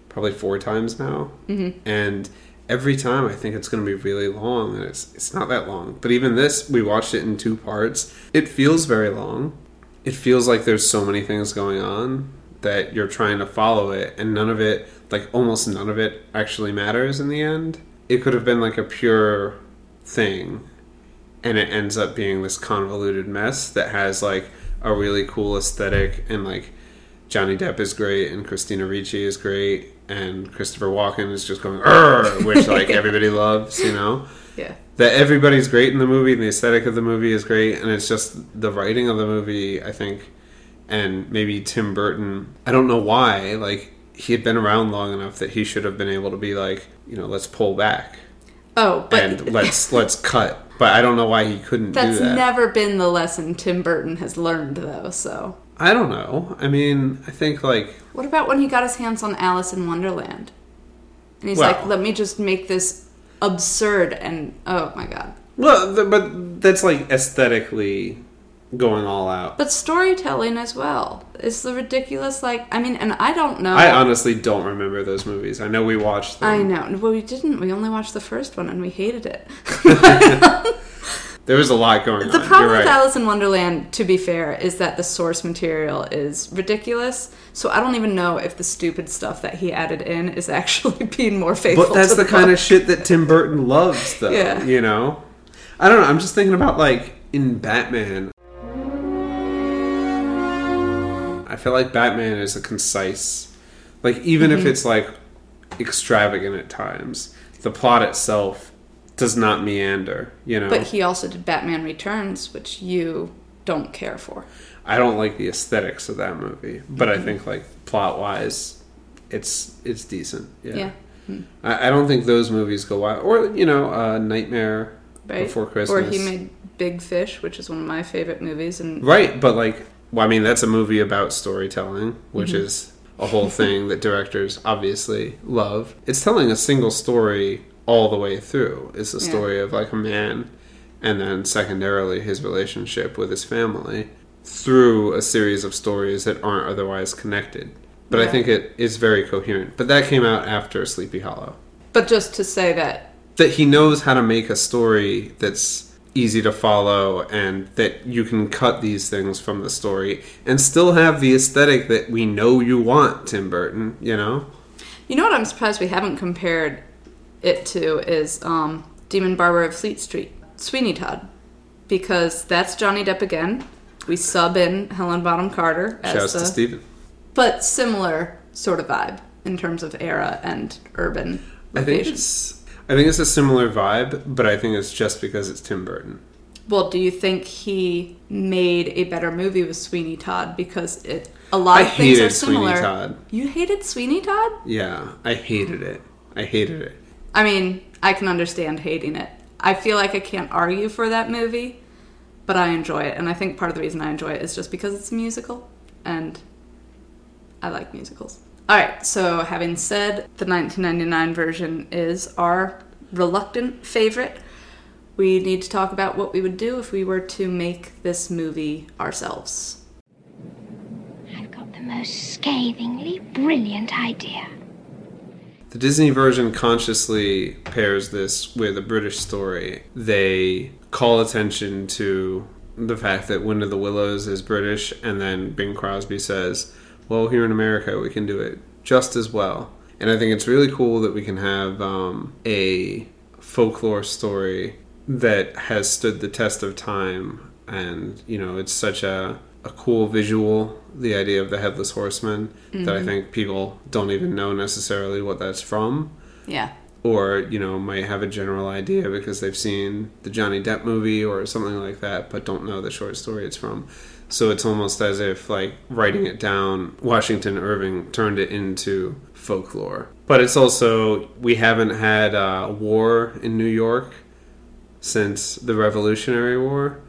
probably four times now. Mhm. And every time I think it's going to be really long, and it's, it's not that long. But even this, we watched it in two parts. It feels very long. It feels like there's so many things going on that you're trying to follow it, and none of it, like almost none of it, actually matters in the end. It could have been like a pure thing and it ends up being this convoluted mess that has like a really cool aesthetic and like Johnny Depp is great and Christina Ricci is great and Christopher Walken is just going which like everybody loves, you know. Yeah. That everybody's great in the movie and the aesthetic of the movie is great and it's just the writing of the movie I think and maybe Tim Burton I don't know why like he had been around long enough that he should have been able to be like, you know, let's pull back Oh, but and let's let's cut. But I don't know why he couldn't That's do that. never been the lesson Tim Burton has learned, though. So, I don't know. I mean, I think like what about when he got his hands on Alice in Wonderland? And he's Well- like, "Let me just make this absurd." And oh my god! well, but that's like aesthetically going all out. But storytelling as well is the ridiculous. Like, I mean, and I don't know. I honestly don't remember those movies. I know we watched them. I know. Well, we didn't. We only watched the first one, and we hated it. There was a lot going The on. The problem with. Alice in Wonderland, to be fair, is that the source material is ridiculous. So I don't even know if the stupid stuff that he added in is actually being more faithful. But that's the the kind of shit that Tim Burton loves, though. Yeah. You know? I don't know. I'm just thinking about, like, in Batman. Feel like Batman is a concise. Like, even if Mhm. it's, like, extravagant at times, the plot itself does not meander, you know? But he also did Batman Returns, which you don't care for. I don't like the aesthetics of that movie, but I Mhm. think, like, plot wise, it's it's decent. Yeah. Yeah. Hmm. I, I don't think those movies go wild. Or, you know, uh, Nightmare Right? Before Christmas. Or he made Big Fish, which is one of my favorite movies. And Right, but like, well, I mean, that's a movie about storytelling, which Mhm. is a whole thing that directors obviously love. It's telling a single story all the way through. It's the Yeah. story of like a man and then secondarily his relationship with his family through a series of stories that aren't otherwise connected. But I think it is very coherent. But that came out after Sleepy Hollow. But just to say that That he knows how to make a story that's easy to follow and that you can cut these things from the story and still have the aesthetic that we know you want, Tim Burton, you know? You know what I'm surprised we haven't compared it to is um, Demon Barber of Fleet Street, Sweeney Todd, because that's Johnny Depp again. We sub in Helena Bonham Carter as Shouts the, to Steven. but similar sort of vibe in terms of era and urban I think it's I think it's a similar vibe, but I think it's just because it's Tim Burton. Well, do you think he made a better movie with Sweeney Todd because it a lot I of things are Sweeney similar? Todd. You hated Sweeney Todd? Yeah, I hated it. I hated it. I mean, I can understand hating it. I feel like I can't argue for that movie, but I enjoy it, and I think part of the reason I enjoy it is just because it's a musical, and I like musicals. All right, so having said the 1999 version is our reluctant favorite, we need to talk about what we would do if we were to make this movie ourselves. I've got the most scathingly brilliant idea. The Disney version consciously pairs this with a British story. They call attention to the fact that Wind of the Willows is British, and then Bing Crosby says, Well, here in America, we can do it just as well. And I think it's really cool that we can have um, a folklore story that has stood the test of time. And, you know, it's such a, a cool visual, the idea of the Headless Horseman, that I Mhm. think people don't even know necessarily what that's from Yeah. or you know might have a general idea because they've seen the Johnny Depp movie or something like that, but don't know the short story it's from. So it's almost as if like writing it down, Washington Irving turned it into folklore. But it's also we haven't had a war in New York since the Revolutionary War,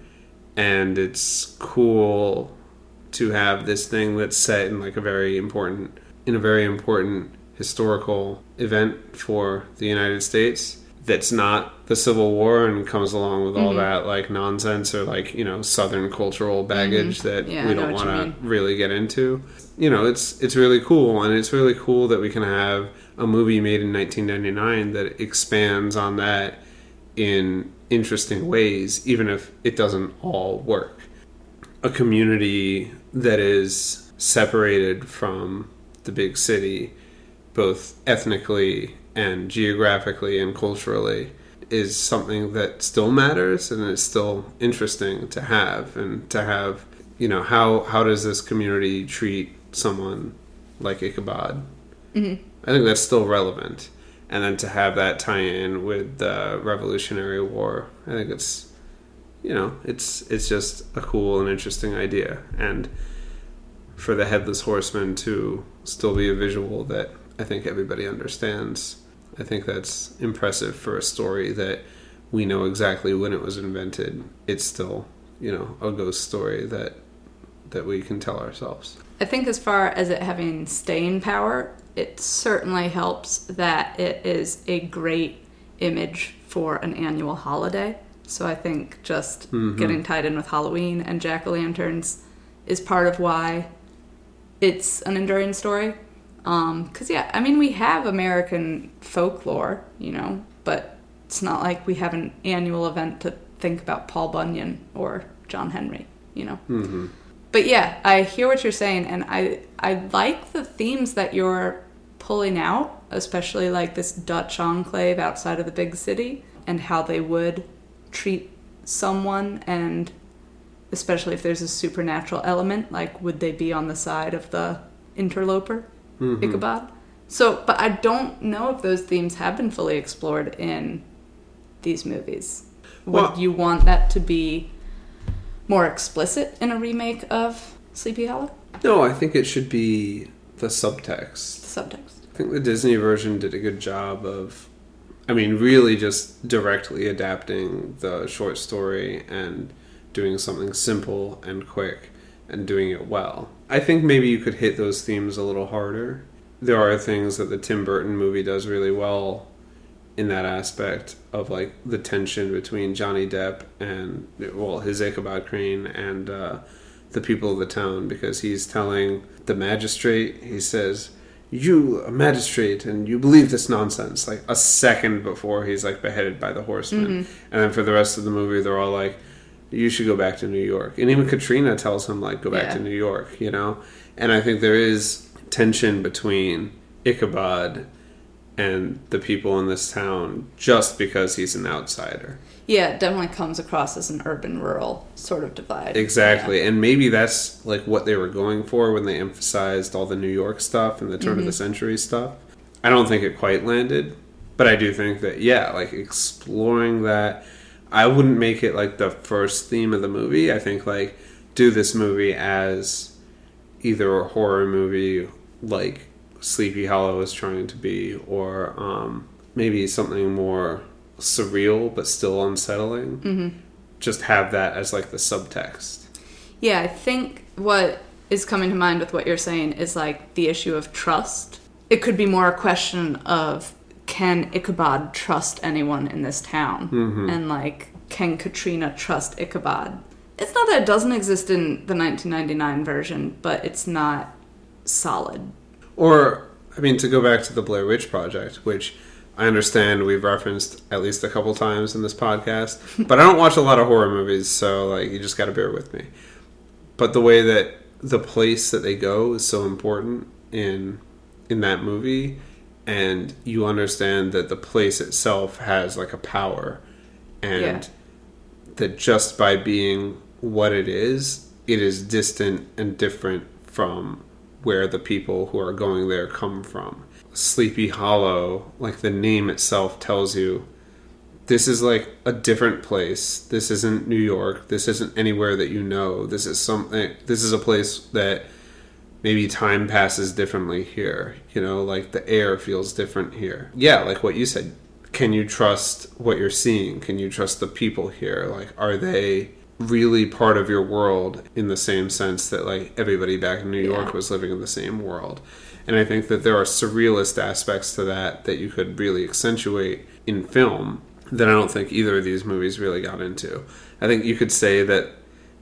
and it's cool to have this thing that's set in like a very important in a very important historical event for the United States that's not the Civil War and comes along with all Mhm. that like nonsense or like, you know, southern cultural baggage Mhm. that Yeah, we don't want to really get into. You know, it's it's really cool and it's really cool that we can have a movie made in 1999 that expands on that in interesting ways even if it doesn't all work a community that is separated from the big city, both ethnically and geographically and culturally, is something that still matters and it's still interesting to have. And to have you know how how does this community treat someone like Ichabod? Mhm. I think that's still relevant. And then to have that tie in with the Revolutionary War I think it's you know it's it's just a cool and interesting idea. And for the headless horseman to still be a visual that I think everybody understands I think that's impressive for a story that we know exactly when it was invented it's still you know a ghost story that that we can tell ourselves I think as far as it having staying power, it certainly helps that it is a great image for an annual holiday. So I think just Mhm. getting tied in with Halloween and jack o' lanterns is part of why it's an enduring story. Because, yeah, I mean, we have American folklore, you know, but it's not like we have an annual event to think about Paul Bunyan or John Henry, you know. mm-hmm. But yeah, I hear what you're saying, and I I like the themes that you're pulling out, especially like this Dutch enclave outside of the big city, and how they would treat someone, and especially if there's a supernatural element, like would they be on the side of the interloper, Mhm. Ichabod? So, but I don't know if those themes have been fully explored in these movies. Would Well- you want that to be more explicit in a remake of Sleepy Hollow? no I think it should be the subtext The subtext. I think the Disney version did a good job of, I mean, really just directly adapting the short story and doing something simple and quick and doing it well. I think maybe you could hit those themes a little harder. There are things that the Tim Burton movie does really well in that aspect of like the tension between Johnny Depp and well his Ichabod Crane and uh, the people of the town because he's telling the magistrate he says you a magistrate and you believe this nonsense like a second before he's like beheaded by the horseman Mhm. and then for the rest of the movie they're all like you should go back to New York and even Katrina tells him like go back Yeah. to New York you know and I think there is tension between Ichabod and the people in this town just because he's an outsider. Yeah, it definitely comes across as an urban rural sort of divide. Exactly. And maybe that's like what they were going for when they emphasized all the New York stuff and the turn of the Mhm. century stuff. I don't think it quite landed, but I do think that yeah, like exploring that I wouldn't make it like the first theme of the movie. I think like do this movie as either a horror movie like Sleepy Hollow is trying to be or um maybe something more surreal but still unsettling. Mhm. Just have that as like the subtext. Yeah, I think what is coming to mind with what you're saying is like the issue of trust. It could be more a question of can Ichabod trust anyone in this town? Mhm. And like, can Katrina trust Ichabod? It's not that it doesn't exist in the 1999 version, but it's not solid. Or, I mean, to go back to the Blair Witch Project, which I understand we've referenced at least a couple times in this podcast, but I don't watch a lot of horror movies, so like you just got to bear with me. But the way that the place that they go is so important in in that movie, and you understand that the place itself has like a power, and Yeah. that just by being what it is, it is distant and different from where the people who are going there come from. Sleepy Hollow, like the name itself tells you, this is like a different place. This isn't New York. This isn't anywhere that you know. This is something, this is a place that maybe time passes differently here. You know, like the air feels different here. Yeah, like what you said. Can you trust what you're seeing? Can you trust the people here? Like, are they really part of your world in the same sense that like everybody back in New York Yeah. was living in the same world? And I think that there are surrealist aspects to that that you could really accentuate in film that I don't think either of these movies really got into. I think you could say that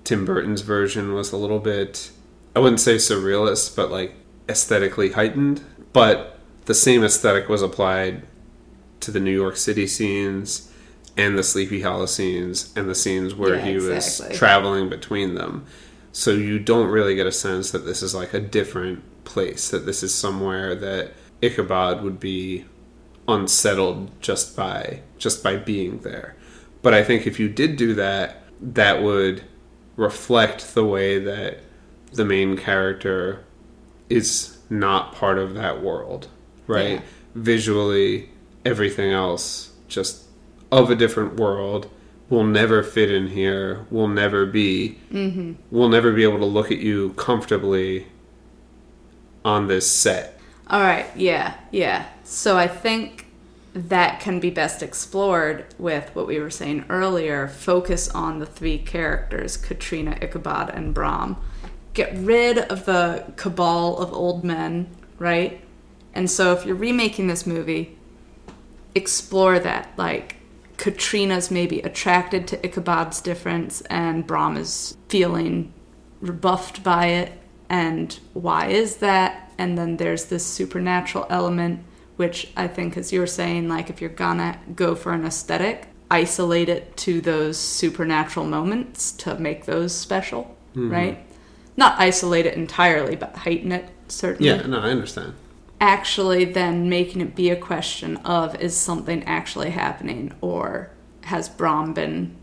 Tim Burton's version was a little bit I wouldn't say surrealist, but like aesthetically heightened. But the same aesthetic was applied to the New York City scenes and the Sleepy Hollow scenes and the scenes where Yeah, he was traveling between them. So you don't really get a sense that this is like a different place, that this is somewhere that Ichabod would be unsettled just by just by being there. But I think if you did do that, that would reflect the way that the main character is not part of that world, right? Yeah. Visually, everything else just of a different world will never fit in here, will never be, Mhm. will never be able to look at you comfortably on this set. All right, yeah, yeah. So I think that can be best explored with what we were saying earlier focus on the three characters Katrina, Ichabod, and Brom. Get rid of the cabal of old men, right? And so if you're remaking this movie, explore that. Like, Katrina's maybe attracted to Ichabod's difference, and Brom is feeling rebuffed by it. And why is that? And then there's this supernatural element, which I think, as you're saying, like if you're gonna go for an aesthetic, isolate it to those supernatural moments to make those special, Mhm. right? Not isolate it entirely, but heighten it, certainly Yeah, no, I understand. actually then making it be a question of is something actually happening or has Brom been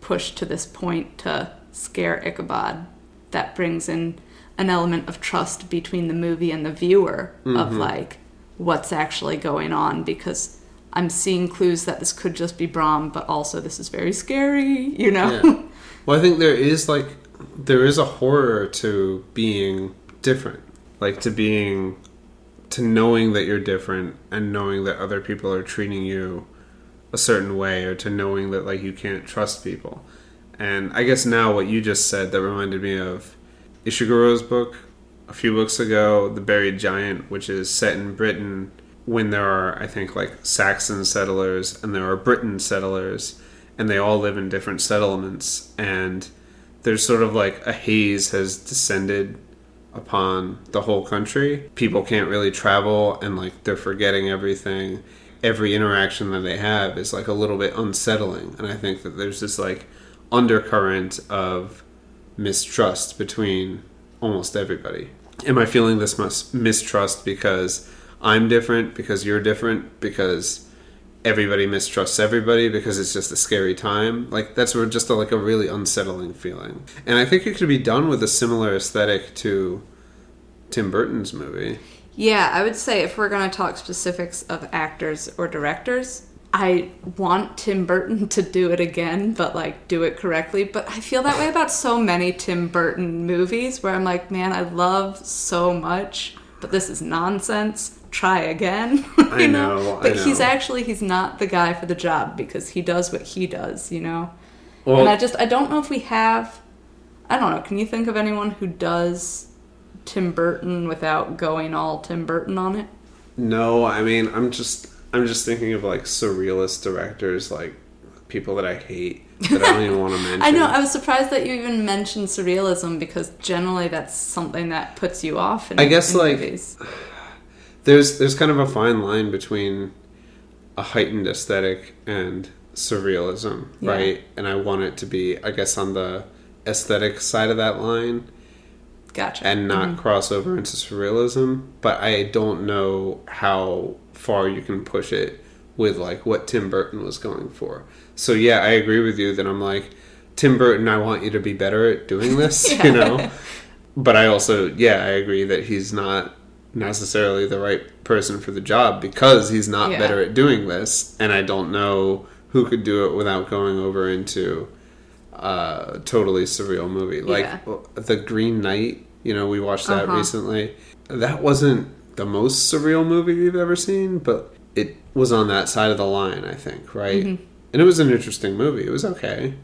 pushed to this point to scare Ichabod? That brings in an element of trust between the movie and the viewer of Mhm. like what's actually going on because I'm seeing clues that this could just be Brom, but also this is very scary, you know? Yeah. Well, I think there is like there is a horror to being different, like to being to knowing that you're different and knowing that other people are treating you a certain way, or to knowing that like you can't trust people. And I guess now what you just said that reminded me of Ishiguro's book a few books ago, The Buried Giant, which is set in Britain when there are, I think, like Saxon settlers and there are Briton settlers, and they all live in different settlements, and there's sort of like a haze has descended upon the whole country. People can't really travel, and like they're forgetting everything. Every interaction that they have is like a little bit unsettling, and I think that there's this like undercurrent of mistrust between almost everybody. Am I feeling this mistrust because I'm different, because you're different, because everybody mistrusts everybody because it's just a scary time? Like that's just a, like a really unsettling feeling. And I think it could be done with a similar aesthetic to Tim Burton's movie. Yeah, I would say if we're going to talk specifics of actors or directors, I want Tim Burton to do it again, but like do it correctly. But I feel that way about so many Tim Burton movies where I'm like, man, I love so much, but this is nonsense. Try again. you I know, I But he's know. actually he's not the guy for the job because he does what he does, you know. Well- and I just I don't know if we have I don't know, can you think of anyone who does Tim Burton without going all Tim Burton on it? No, I mean I'm just I'm just thinking of like surrealist directors, like people that I hate that I don't even want to mention. I know. I was surprised that you even mentioned surrealism because generally that's something that puts you off. In, I guess, like, movies. There's there's kind of a fine line between a heightened aesthetic and surrealism, Yeah. right? And I want it to be, I guess, on the aesthetic side of that line gotcha, and not Mhm. cross over into surrealism. But I don't know how far you can push it with like what Tim Burton was going for. So yeah, I agree with you that I'm like Tim Burton. I want you to be better at doing this, you know. But I also, yeah, I agree that he's not necessarily the right person for the job because he's not Yeah. better at doing this, and I don't know who could do it without going over into a totally surreal movie like Yeah. the Green Knight. You know, we watched that Uh-huh. recently. That wasn't the most surreal movie we've ever seen, but it was on that side of the line, I think, right? Mhm. And it was an interesting movie. It was okay.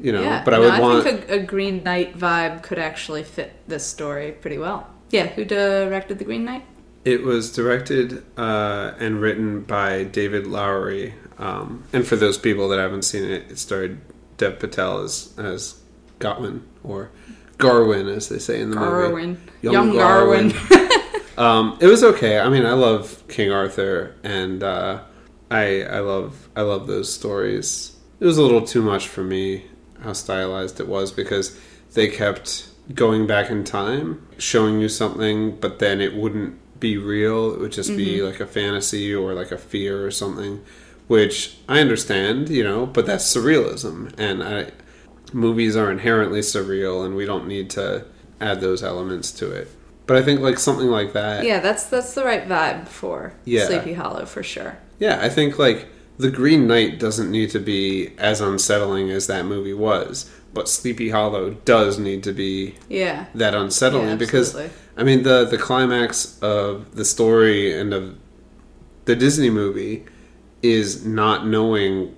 You know, yeah, but I no, would want think a, a Green Knight vibe could actually fit this story pretty well. Yeah, who directed the Green Knight? It was directed uh, and written by David Lowery. Um, and for those people that haven't seen it, it starred Dev Patel as, as Gotwin, or Garwin, as they say in the Garwin. movie. Young Garwin. um, it was okay. I mean, I love King Arthur, and uh, I I love I love those stories. It was a little too much for me how stylized it was because they kept going back in time, showing you something, but then it wouldn't be real. It would just be Mhm. like a fantasy or like a fear or something, which I understand, you know, but that's surrealism, and I movies are inherently surreal, and we don't need to add those elements to it. But I think like something like that. yeah, that's that's the right vibe for Yeah. Sleepy Hollow for sure. Yeah, I think like The Green Knight doesn't need to be as unsettling as that movie was, but Sleepy Hollow does need to be Yeah. that unsettling Yeah, because. I mean the the climax of the story and of the Disney movie is not knowing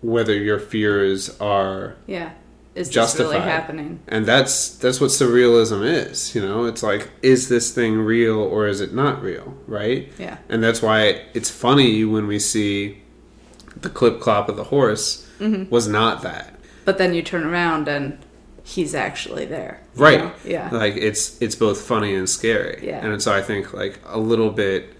whether your fears are Yeah. Is justified. this really happening? And that's that's what surrealism is, you know? It's like is this thing real or is it not real, right? Yeah. And that's why it's funny when we see the clip clop of the horse Mhm. was not that. But then you turn around and he's actually there. Right. know? Yeah. Like it's it's both funny and scary. Yeah. And so I think like a little bit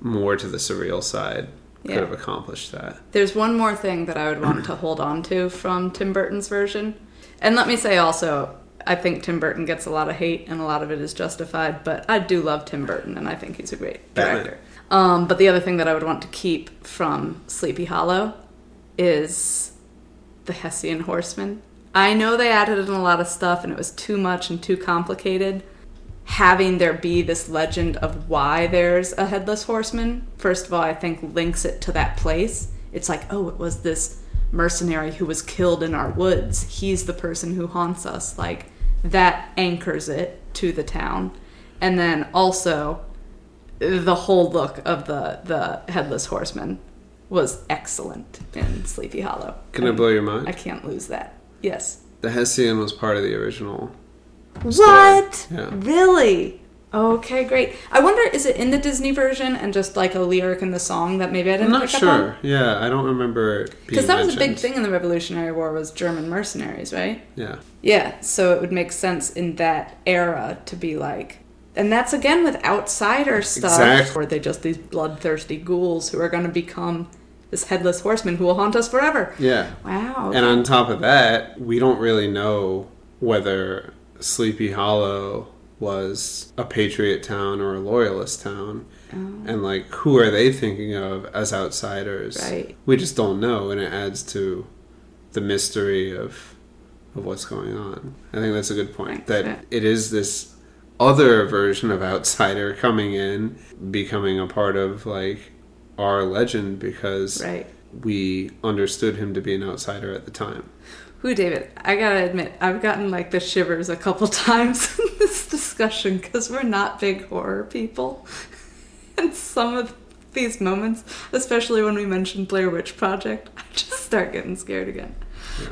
more to the surreal side Yeah. could have accomplished that. There's one more thing that I would want to hold on to from Tim Burton's version. And let me say also, I think Tim Burton gets a lot of hate and a lot of it is justified, but I do love Tim Burton and I think he's a great director. Um, but the other thing that I would want to keep from Sleepy Hollow is the Hessian Horseman. I know they added in a lot of stuff and it was too much and too complicated. Having there be this legend of why there's a headless horseman, first of all, I think links it to that place. It's like, oh, it was this mercenary who was killed in our woods. He's the person who haunts us. Like, that anchors it to the town. And then also, the whole look of the, the headless horseman was excellent in Sleepy Hollow. Can I blow your mind? I can't lose that. Yes. The Hessian was part of the original. What? Yeah. Really? Okay, great. I wonder, is it in the Disney version and just like a lyric in the song that maybe I I'm didn't not pick up on? sure. Yeah, I don't remember it Because that was a big thing in the Revolutionary War was German mercenaries, right? Yeah. Yeah, so it would make sense in that era to be like, and that's again with outsider stuff, Exactly. or are they just these bloodthirsty ghouls who are going to become this headless horseman who will haunt us forever? Yeah. Wow. And on top of that, we don't really know whether Sleepy Hollow was a patriot town or a loyalist town. Oh. And like who are they thinking of as outsiders? Right. We just don't know and it adds to the mystery of of what's going on. I think that's a good point. That yeah. it is this other version of outsider coming in, becoming a part of like our legend because Right. we understood him to be an outsider at the time. Who, David? I gotta admit, I've gotten like the shivers a couple times in this discussion because we're not big horror people. And some of these moments, especially when we mentioned Blair Witch Project, I just start getting scared again.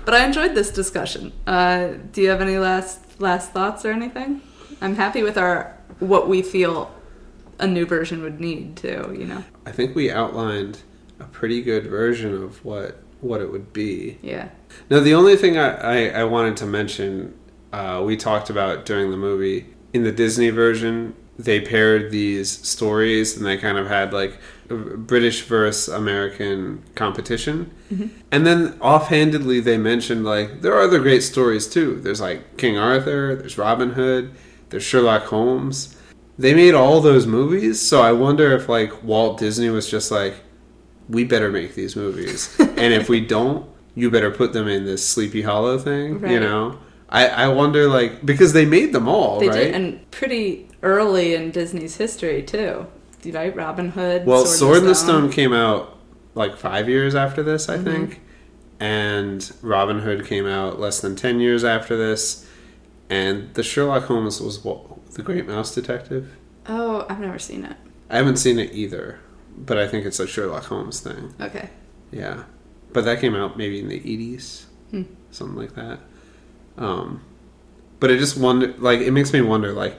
But I enjoyed this discussion. Uh, do you have any last last thoughts or anything? I'm happy with our what we feel a new version would need too. You know. I think we outlined a pretty good version of what what it would be. Yeah. Now, the only thing I, I, I wanted to mention, uh, we talked about during the movie, in the Disney version, they paired these stories and they kind of had like British versus American competition. Mhm. And then offhandedly, they mentioned like there are other great stories too. There's like King Arthur, there's Robin Hood, there's Sherlock Holmes. They made all those movies, so I wonder if like Walt Disney was just like, we better make these movies, and if we don't, you better put them in this Sleepy Hollow thing. You know, I I wonder like because they made them all They right. did, and pretty early in Disney's history too. Right, Robin Hood. Well, Sword, Sword in the Stone came out like five years after this, I Mhm. think, and Robin Hood came out less than ten years after this, and the Sherlock Holmes was what, the Great Mouse Detective. Oh, I've never seen it. I haven't seen it either, but I think it's a Sherlock Holmes thing. Okay. Yeah, but that came out maybe in the eighties, Hmm. something like that. Um, but it just wonder, like, it makes me wonder, like,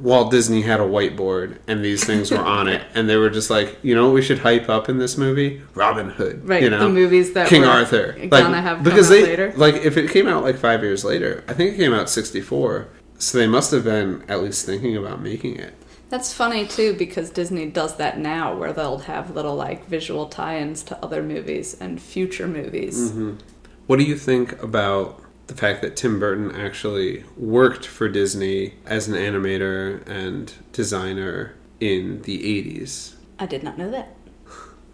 Walt Disney had a whiteboard and these things were on it, and they were just like, you know, what we should hype up in this movie Robin Hood, Right, You know, the movies that King Arthur, come because they later. like if it came out like five years later, I think it came out sixty four, so they must have been at least thinking about making it. That's funny too because Disney does that now, where they'll have little like visual tie-ins to other movies and future movies. hmm What do you think about the fact that Tim Burton actually worked for Disney as an animator and designer in the 80s? I did not know that.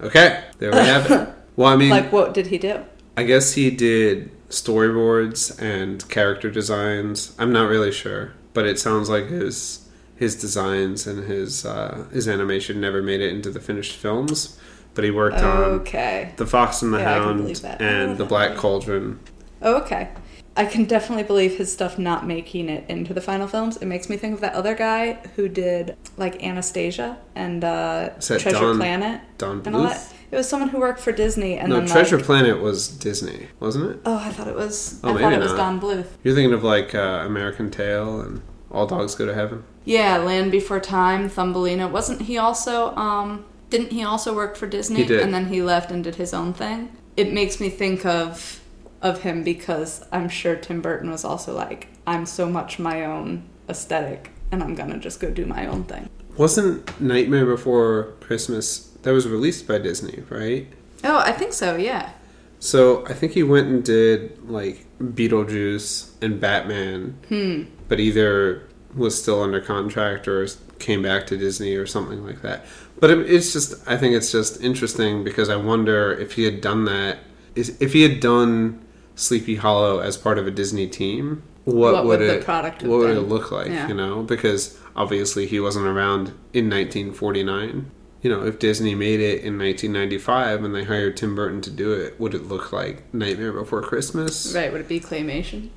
Okay, there we have it. Well, I mean, like, what did he do? I guess he did storyboards and character designs. I'm not really sure, but it sounds like his his designs and his uh, his animation never made it into the finished films. But he worked Okay. on The Fox and the Yeah, Hound and The Black Cauldron. Oh, okay. I can definitely believe his stuff not making it into the final films. It makes me think of that other guy who did like Anastasia and uh, Treasure Don- Planet Don and all that. It was someone who worked for Disney and no, then Treasure like, Planet was Disney, wasn't it? Oh, I thought it was. Oh, I maybe thought it was not. Don Bluth. You're thinking of like uh, American Tail and All Dogs Go to Heaven. Yeah, Land Before Time, Thumbelina. Wasn't he also? um Didn't he also work for Disney? He did. And then he left and did his own thing. It makes me think of of him because I'm sure Tim Burton was also like, I'm so much my own aesthetic, and I'm gonna just go do my own thing. Wasn't Nightmare Before Christmas that was released by Disney, right? Oh, I think so. Yeah. So I think he went and did like Beetlejuice and Batman, Hmm. but either was still under contract or came back to Disney or something like that. But it, it's just, I think it's just interesting because I wonder if he had done that, is if he had done Sleepy Hollow as part of a Disney team, what, What would would the it product what would been? it look like? Yeah. You know, because obviously he wasn't around in 1949. You know, if Disney made it in 1995 and they hired Tim Burton to do it, would it look like Nightmare Before Christmas? Right. Would it be claymation?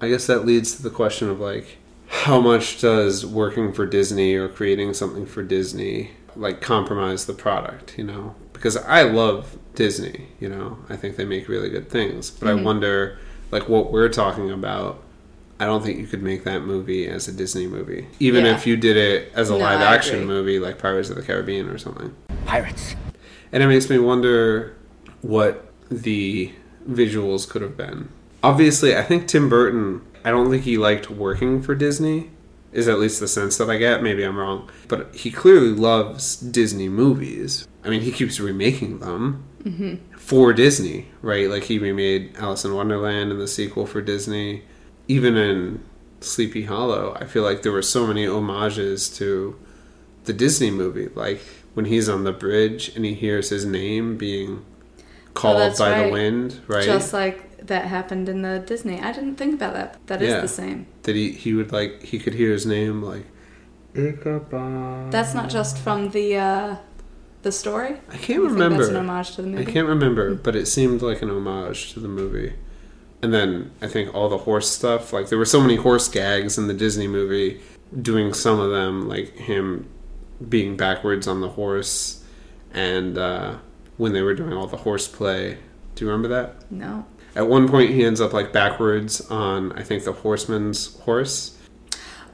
I guess that leads to the question of like, how much does working for Disney or creating something for Disney like compromise the product? You know, because I love Disney. You know, I think they make really good things, but I Mhm. wonder like what we're talking about I don't think you could make that movie as a Disney movie, even Yeah. if you did it as a No, live action movie like Pirates of the Caribbean or something. Pirates. And it makes me wonder what the visuals could have been. Obviously, I think Tim Burton, I don't think he liked working for Disney, is at least the sense that I get. Maybe I'm wrong. But he clearly loves Disney movies. I mean, he keeps remaking them hmm for Disney, right? Like he remade Alice in Wonderland and the sequel for Disney. Even in Sleepy Hollow, I feel like there were so many homages to the Disney movie. Like when he's on the bridge and he hears his name being called Oh, by the wind, right? Just like that happened in the Disney. I didn't think about that. That is Yeah. the same. that he he would like he could hear his name like Ichabod. That's not just from the uh, the story. I can't You remember. That's an homage to the movie. I can't remember, but it seemed like an homage to the movie. And then I think all the horse stuff, like there were so many horse gags in the Disney movie, doing some of them, like him being backwards on the horse, and uh, when they were doing all the horse play. Do you remember that? No. At one point, he ends up like backwards on, I think, the horseman's horse.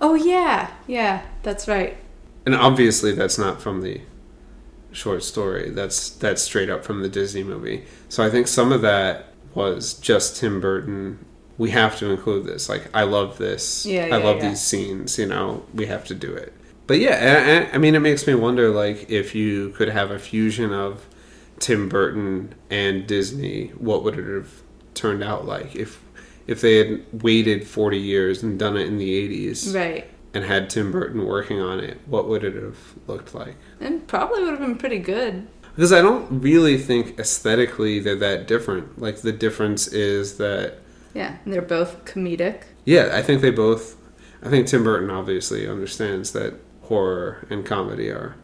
Oh yeah, yeah, that's right. And obviously, that's not from the short story. That's that's straight up from the Disney movie. So I think some of that was just Tim Burton. We have to include this. Like, I love this. Yeah, I yeah, love yeah. these scenes. You know, we have to do it. But yeah, I, I- I mean, it makes me wonder, like, if you could have a fusion of Tim Burton and Disney, what would it have turned out like? If if they had waited forty years and done it in the eighties, Right. and had Tim Burton working on it, what would it have looked like? It probably would have been pretty good. Because I don't really think aesthetically they're that different. Like the difference is that Yeah, and they're both comedic. yeah, I think they both. I think Tim Burton obviously understands that horror and comedy are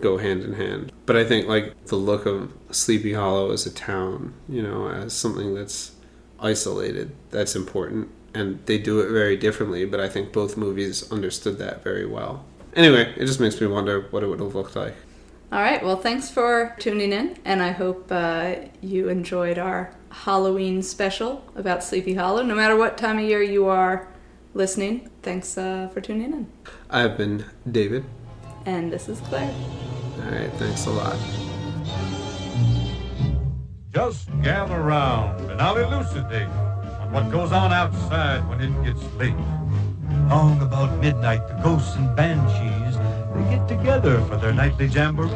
go hand in hand. But I think like the look of Sleepy Hollow as a town, you know, as something that's isolated, that's important. And they do it very differently, but I think both movies understood that very well. Anyway, it just makes me wonder what it would have looked like. All right. Well, thanks for tuning in, and I hope uh, you enjoyed our Halloween special about Sleepy Hollow. No matter what time of year you are listening, thanks uh, for tuning in. I've been David. And this is Claire. All right, thanks a lot. Just gather round and I'll elucidate on what goes on outside when it gets late. Long about midnight, the ghosts and banshees, they together for their nightly jamboree.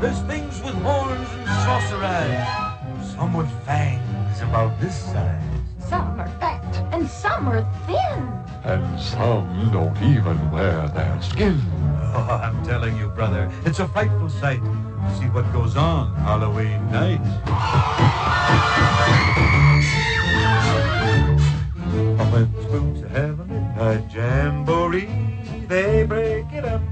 There's things with horns and saucer eyes, some with fangs about this size. Some are fat and some are thin. And some don't even wear their skin. Oh, I'm telling you, brother, it's a frightful sight to see what goes on Halloween night. When spooks have a midnight jamboree, they break it up with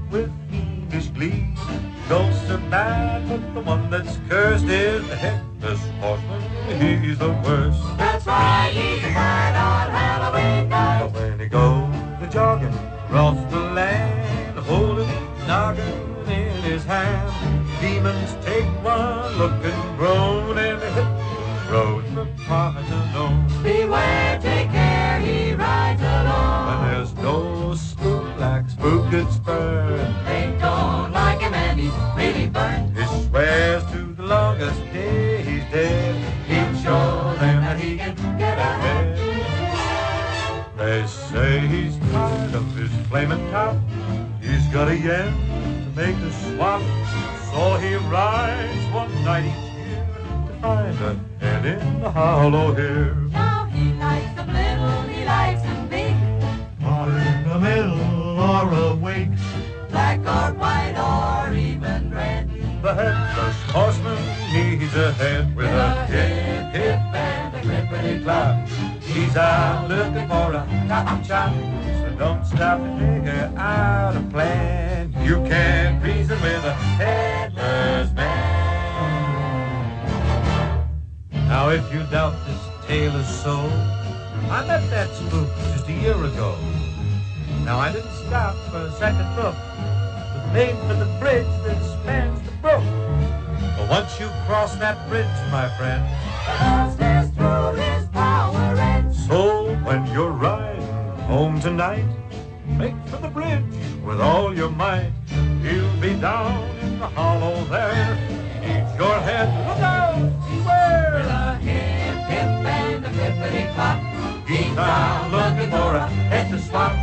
fiendish glee. Ghosts are bad, but the one that's cursed is the headless horseman. He's the worst. That's why he's bad on Halloween night. But when he goes a jogging across the land, holding a noggin in his hand, demons take one look and groan and hit of flaming top. He's got a yen to make a swap. So he rides one night each year to find a head in the hollow here. Now he likes them little, he likes them big. Or in the middle or awake. Black or white or even red. The headless horseman needs a head with a hip, hip, and a clippity clap. He's out looking for a chop chop. Don't stop to figure out a plan. You can't reason with a headless man. Now, if you doubt this tale is so, I met that spook just a year ago. Now, I didn't stop for a second look, but made for the bridge that spans the brook. But once you cross that bridge, my friend, The monsters through his power ends. so when you're riding home tonight. Make for the bridge with all your might. You'll be down in the hollow there. Keep your head look out, beware. With a hip, hip, and a pippity pop. Keep down looking for a head to swap.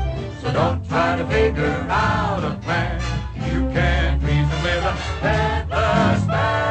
So don't try to figure out a plan. You can't reason with a headless man.